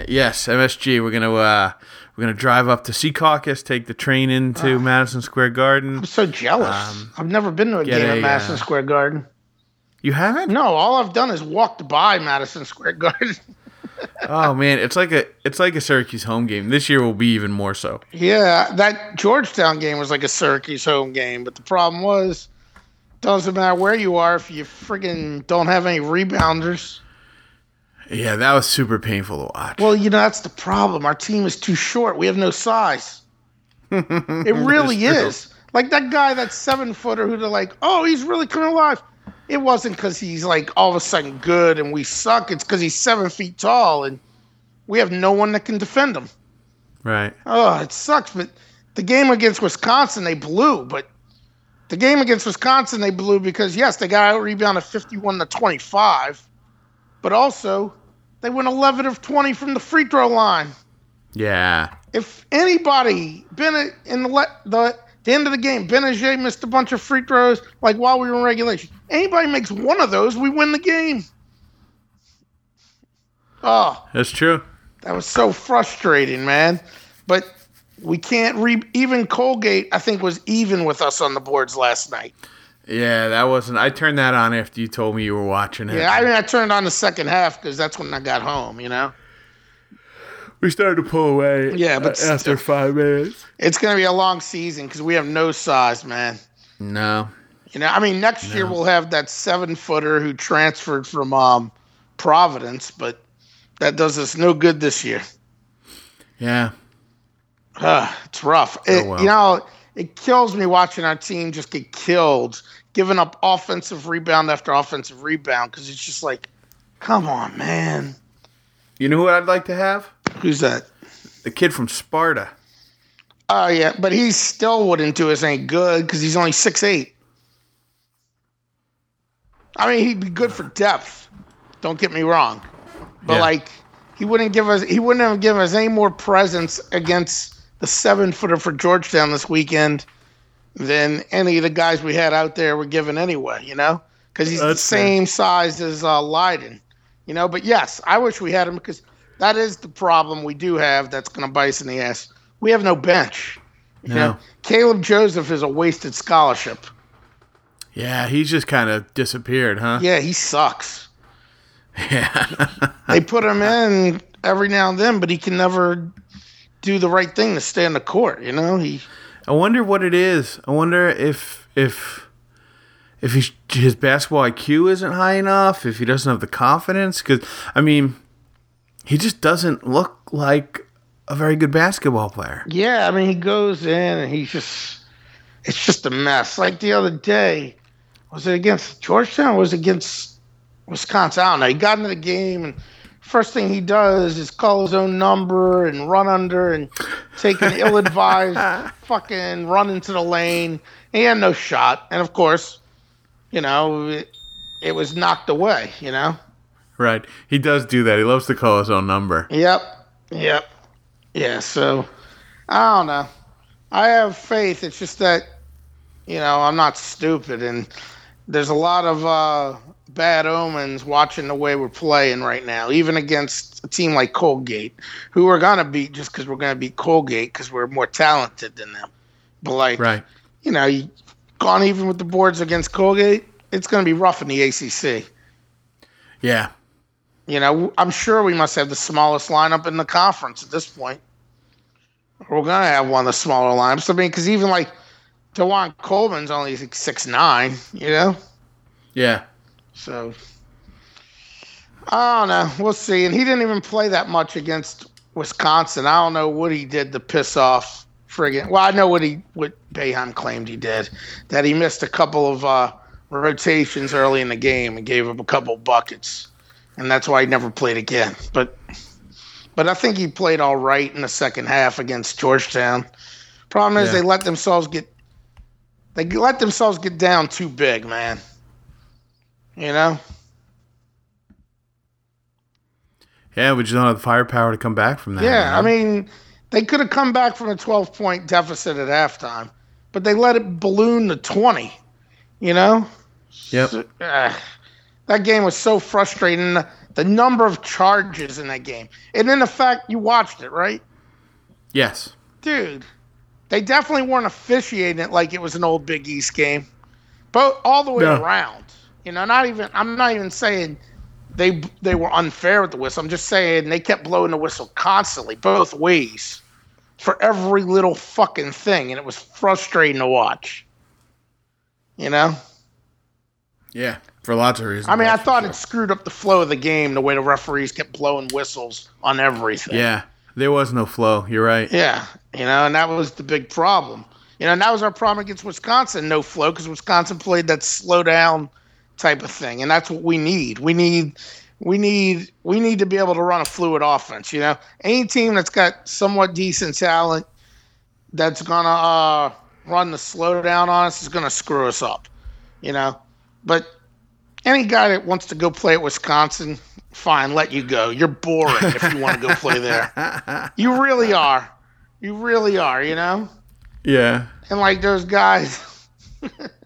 S2: Yes, MSG. We're gonna uh, we're gonna drive up to Secaucus, take the train into
S3: Ah.
S2: Madison Square Garden.
S3: I'm so jealous.
S2: Um,
S3: I've never been to a game at Madison
S2: uh,
S3: Square Garden.
S2: You haven't?
S3: No, all I've done is walked by Madison Square Garden.
S2: Oh man, it's like a it's like a Syracuse home game. This year will be even more so.
S3: yeah, that Georgetown game was like a Syracuse home game, but the problem was, doesn't matter where you are if you friggin' don't have any rebounders.
S2: Yeah, that was super painful to watch.
S3: Well, you know that's the problem. Our team is too short. We have no size. It really is. Like that guy, that seven footer who they're like, oh, he's really coming alive. It wasn't because he's like all of a sudden good and we suck. It's because he's seven feet tall and we have no one that can defend him.
S2: Right.
S3: Oh, it sucks. But the game against Wisconsin, they blew. But the game against Wisconsin, they blew because yes, they got out rebounded fifty-one to twenty-five, but also they went eleven of twenty from the free throw line.
S2: Yeah.
S3: If anybody been in the the the end of the game, Gbinije missed a bunch of free throws like while we were in regulation. Anybody makes one of those, we win the game. Oh,
S2: That's true.
S3: that was so frustrating, man. But we can't re even Colgate, I think, was even with us on the boards last night.
S2: Yeah, that wasn't. I turned that on after you told me you were watching it.
S3: Yeah, I mean, I turned on the second half because that's when I got home. You know,
S2: we started to pull away.
S3: Yeah, but
S2: after
S3: still.
S2: five minutes.
S3: it's gonna be a long season because we have no size, man.
S2: No.
S3: You know, I mean, next year we'll have that seven footer who transferred from um, Providence, but that does us no good this year.
S2: Yeah.
S3: Uh, it's rough. It,
S2: well.
S3: You know, it kills me watching our team just get killed, giving up offensive rebound after offensive rebound because it's just like, come on, man.
S2: You know who I'd like to have?
S3: Who's that?
S2: The kid from Sparta.
S3: Oh yeah, but he still wouldn't do us any good because he's only six eight. I mean, he'd be good for depth. Don't get me wrong, but
S2: Yeah.
S3: like he wouldn't give us he wouldn't have given us any more presence against the seven footer for Georgetown this weekend than any of the guys we had out there were given anyway. You know, because he's
S2: That's
S3: the
S2: fair.
S3: same size as uh, Leiden. You know, but yes, I wish we had him because that is the problem we do have. That's going to bite us in the ass. We have no bench. You
S2: No.
S3: know, Kaleb Joseph is a wasted scholarship.
S2: Yeah, he's just kind of disappeared, huh?
S3: Yeah, he sucks.
S2: Yeah.
S3: They put him in every now and then, but he can never do the right thing to stay on the court. You know, he
S2: I wonder what it is. I wonder if if if he's, his basketball IQ isn't high enough, if he doesn't have the confidence. Because I mean, he just doesn't look like a very good basketball player.
S3: Yeah, I mean, he goes in and he's just, it's just a mess. Like the other day, was it against Georgetown? Or was it against Wisconsin? I don't know. He got into the game and first thing he does is call his own number and run under and take an ill-advised fucking run into the lane. He had no shot, and of course, you know, it, it was knocked away. You know.
S2: Right? He does do that. He loves to call his own number.
S3: Yep. Yep. Yeah, so I don't know. I have faith. It's just that, you know, I'm not stupid and there's a lot of uh, bad omens watching the way we're playing right now, even against a team like Colgate, who we're going to beat just because we're going to beat Colgate because we're more talented than them. But, like,
S2: Right.
S3: you know, you gone even with the boards against Colgate, it's going to be rough in the ACC.
S2: Yeah.
S3: You know, I'm sure we must have the smallest lineup in the conference at this point. We're gonna have one of the smaller lineups. I mean, because even like DaJuan Coleman's only like six nine. You know,
S2: Yeah.
S3: So I don't know. We'll see. And he didn't even play that much against Wisconsin. I don't know what he did to piss off friggin' Well, I know what he what Boeheim claimed he did. That he missed a couple of uh, rotations early in the game and gave up a couple buckets, and that's why he never played again. But but I think he played all right in the second half against Georgetown. Problem is
S2: Yeah.
S3: they let themselves get they let themselves get down too big, man. You know.
S2: Yeah, we just don't have the firepower to come back from that.
S3: Yeah,
S2: you know?
S3: I mean, they could have come back from a 12 point deficit at halftime, but they let it balloon to 20. You know?
S2: Yep.
S3: So, uh, that game was so frustrating. The, the number of charges in that game. And then the fact you watched it, right?
S2: Yes.
S3: Dude, they definitely weren't officiating it like it was an old Big East game. But all the way
S2: No.
S3: around. You know, not even I'm not even saying they they were unfair with the whistle. I'm just saying they kept blowing the whistle constantly, both ways, for every little fucking thing, and it was frustrating to watch. You know,
S2: Yeah. For lots of reasons.
S3: I mean, I thought
S2: sure.
S3: it screwed up the flow of the game the way the referees kept blowing whistles on everything.
S2: Yeah. There was no flow. You're right.
S3: Yeah, you know, and that was the big problem. You know, and that was our problem against Wisconsin, no flow, because Wisconsin played that slow down type of thing, and that's what we need. We need, we need, we need to be able to run a fluid offense. You know, any team that's got somewhat decent talent that's gonna uh, run the slow down on us is gonna screw us up. You know, but any guy that wants to go play at Wisconsin, fine, let you go. You're boring if you want to go play there. You really are. You really are, you know?
S2: Yeah.
S3: And like those guys.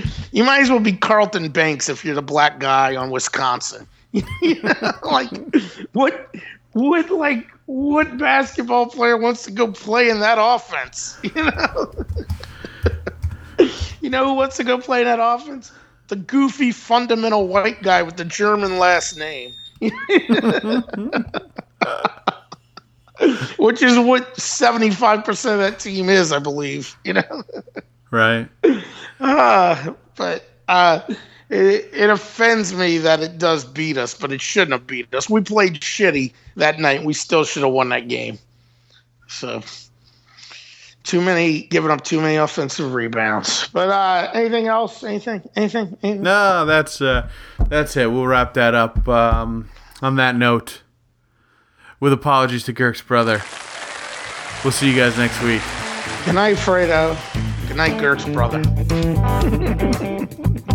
S3: you might as well be Carlton Banks if you're the black guy on Wisconsin. like what what like what basketball player wants to go play in that offense? You know? you know who wants to go play in that offense? The goofy fundamental white guy with the German last name. Which is what 75% of that team is, I believe, you know?
S2: Right.
S3: Uh, but uh, it, it offends me that it does beat us, but it shouldn't have beat us. We played shitty that night. We still should have won that game. So, too many, giving up too many offensive rebounds. But uh, anything else? Anything? Anything? anything?
S2: No, that's uh, that's it. We'll wrap that up. Um, on that note, with apologies to Girk's brother. We'll see you guys next week.
S3: Good night, Fredo. Good night, Gert's brother.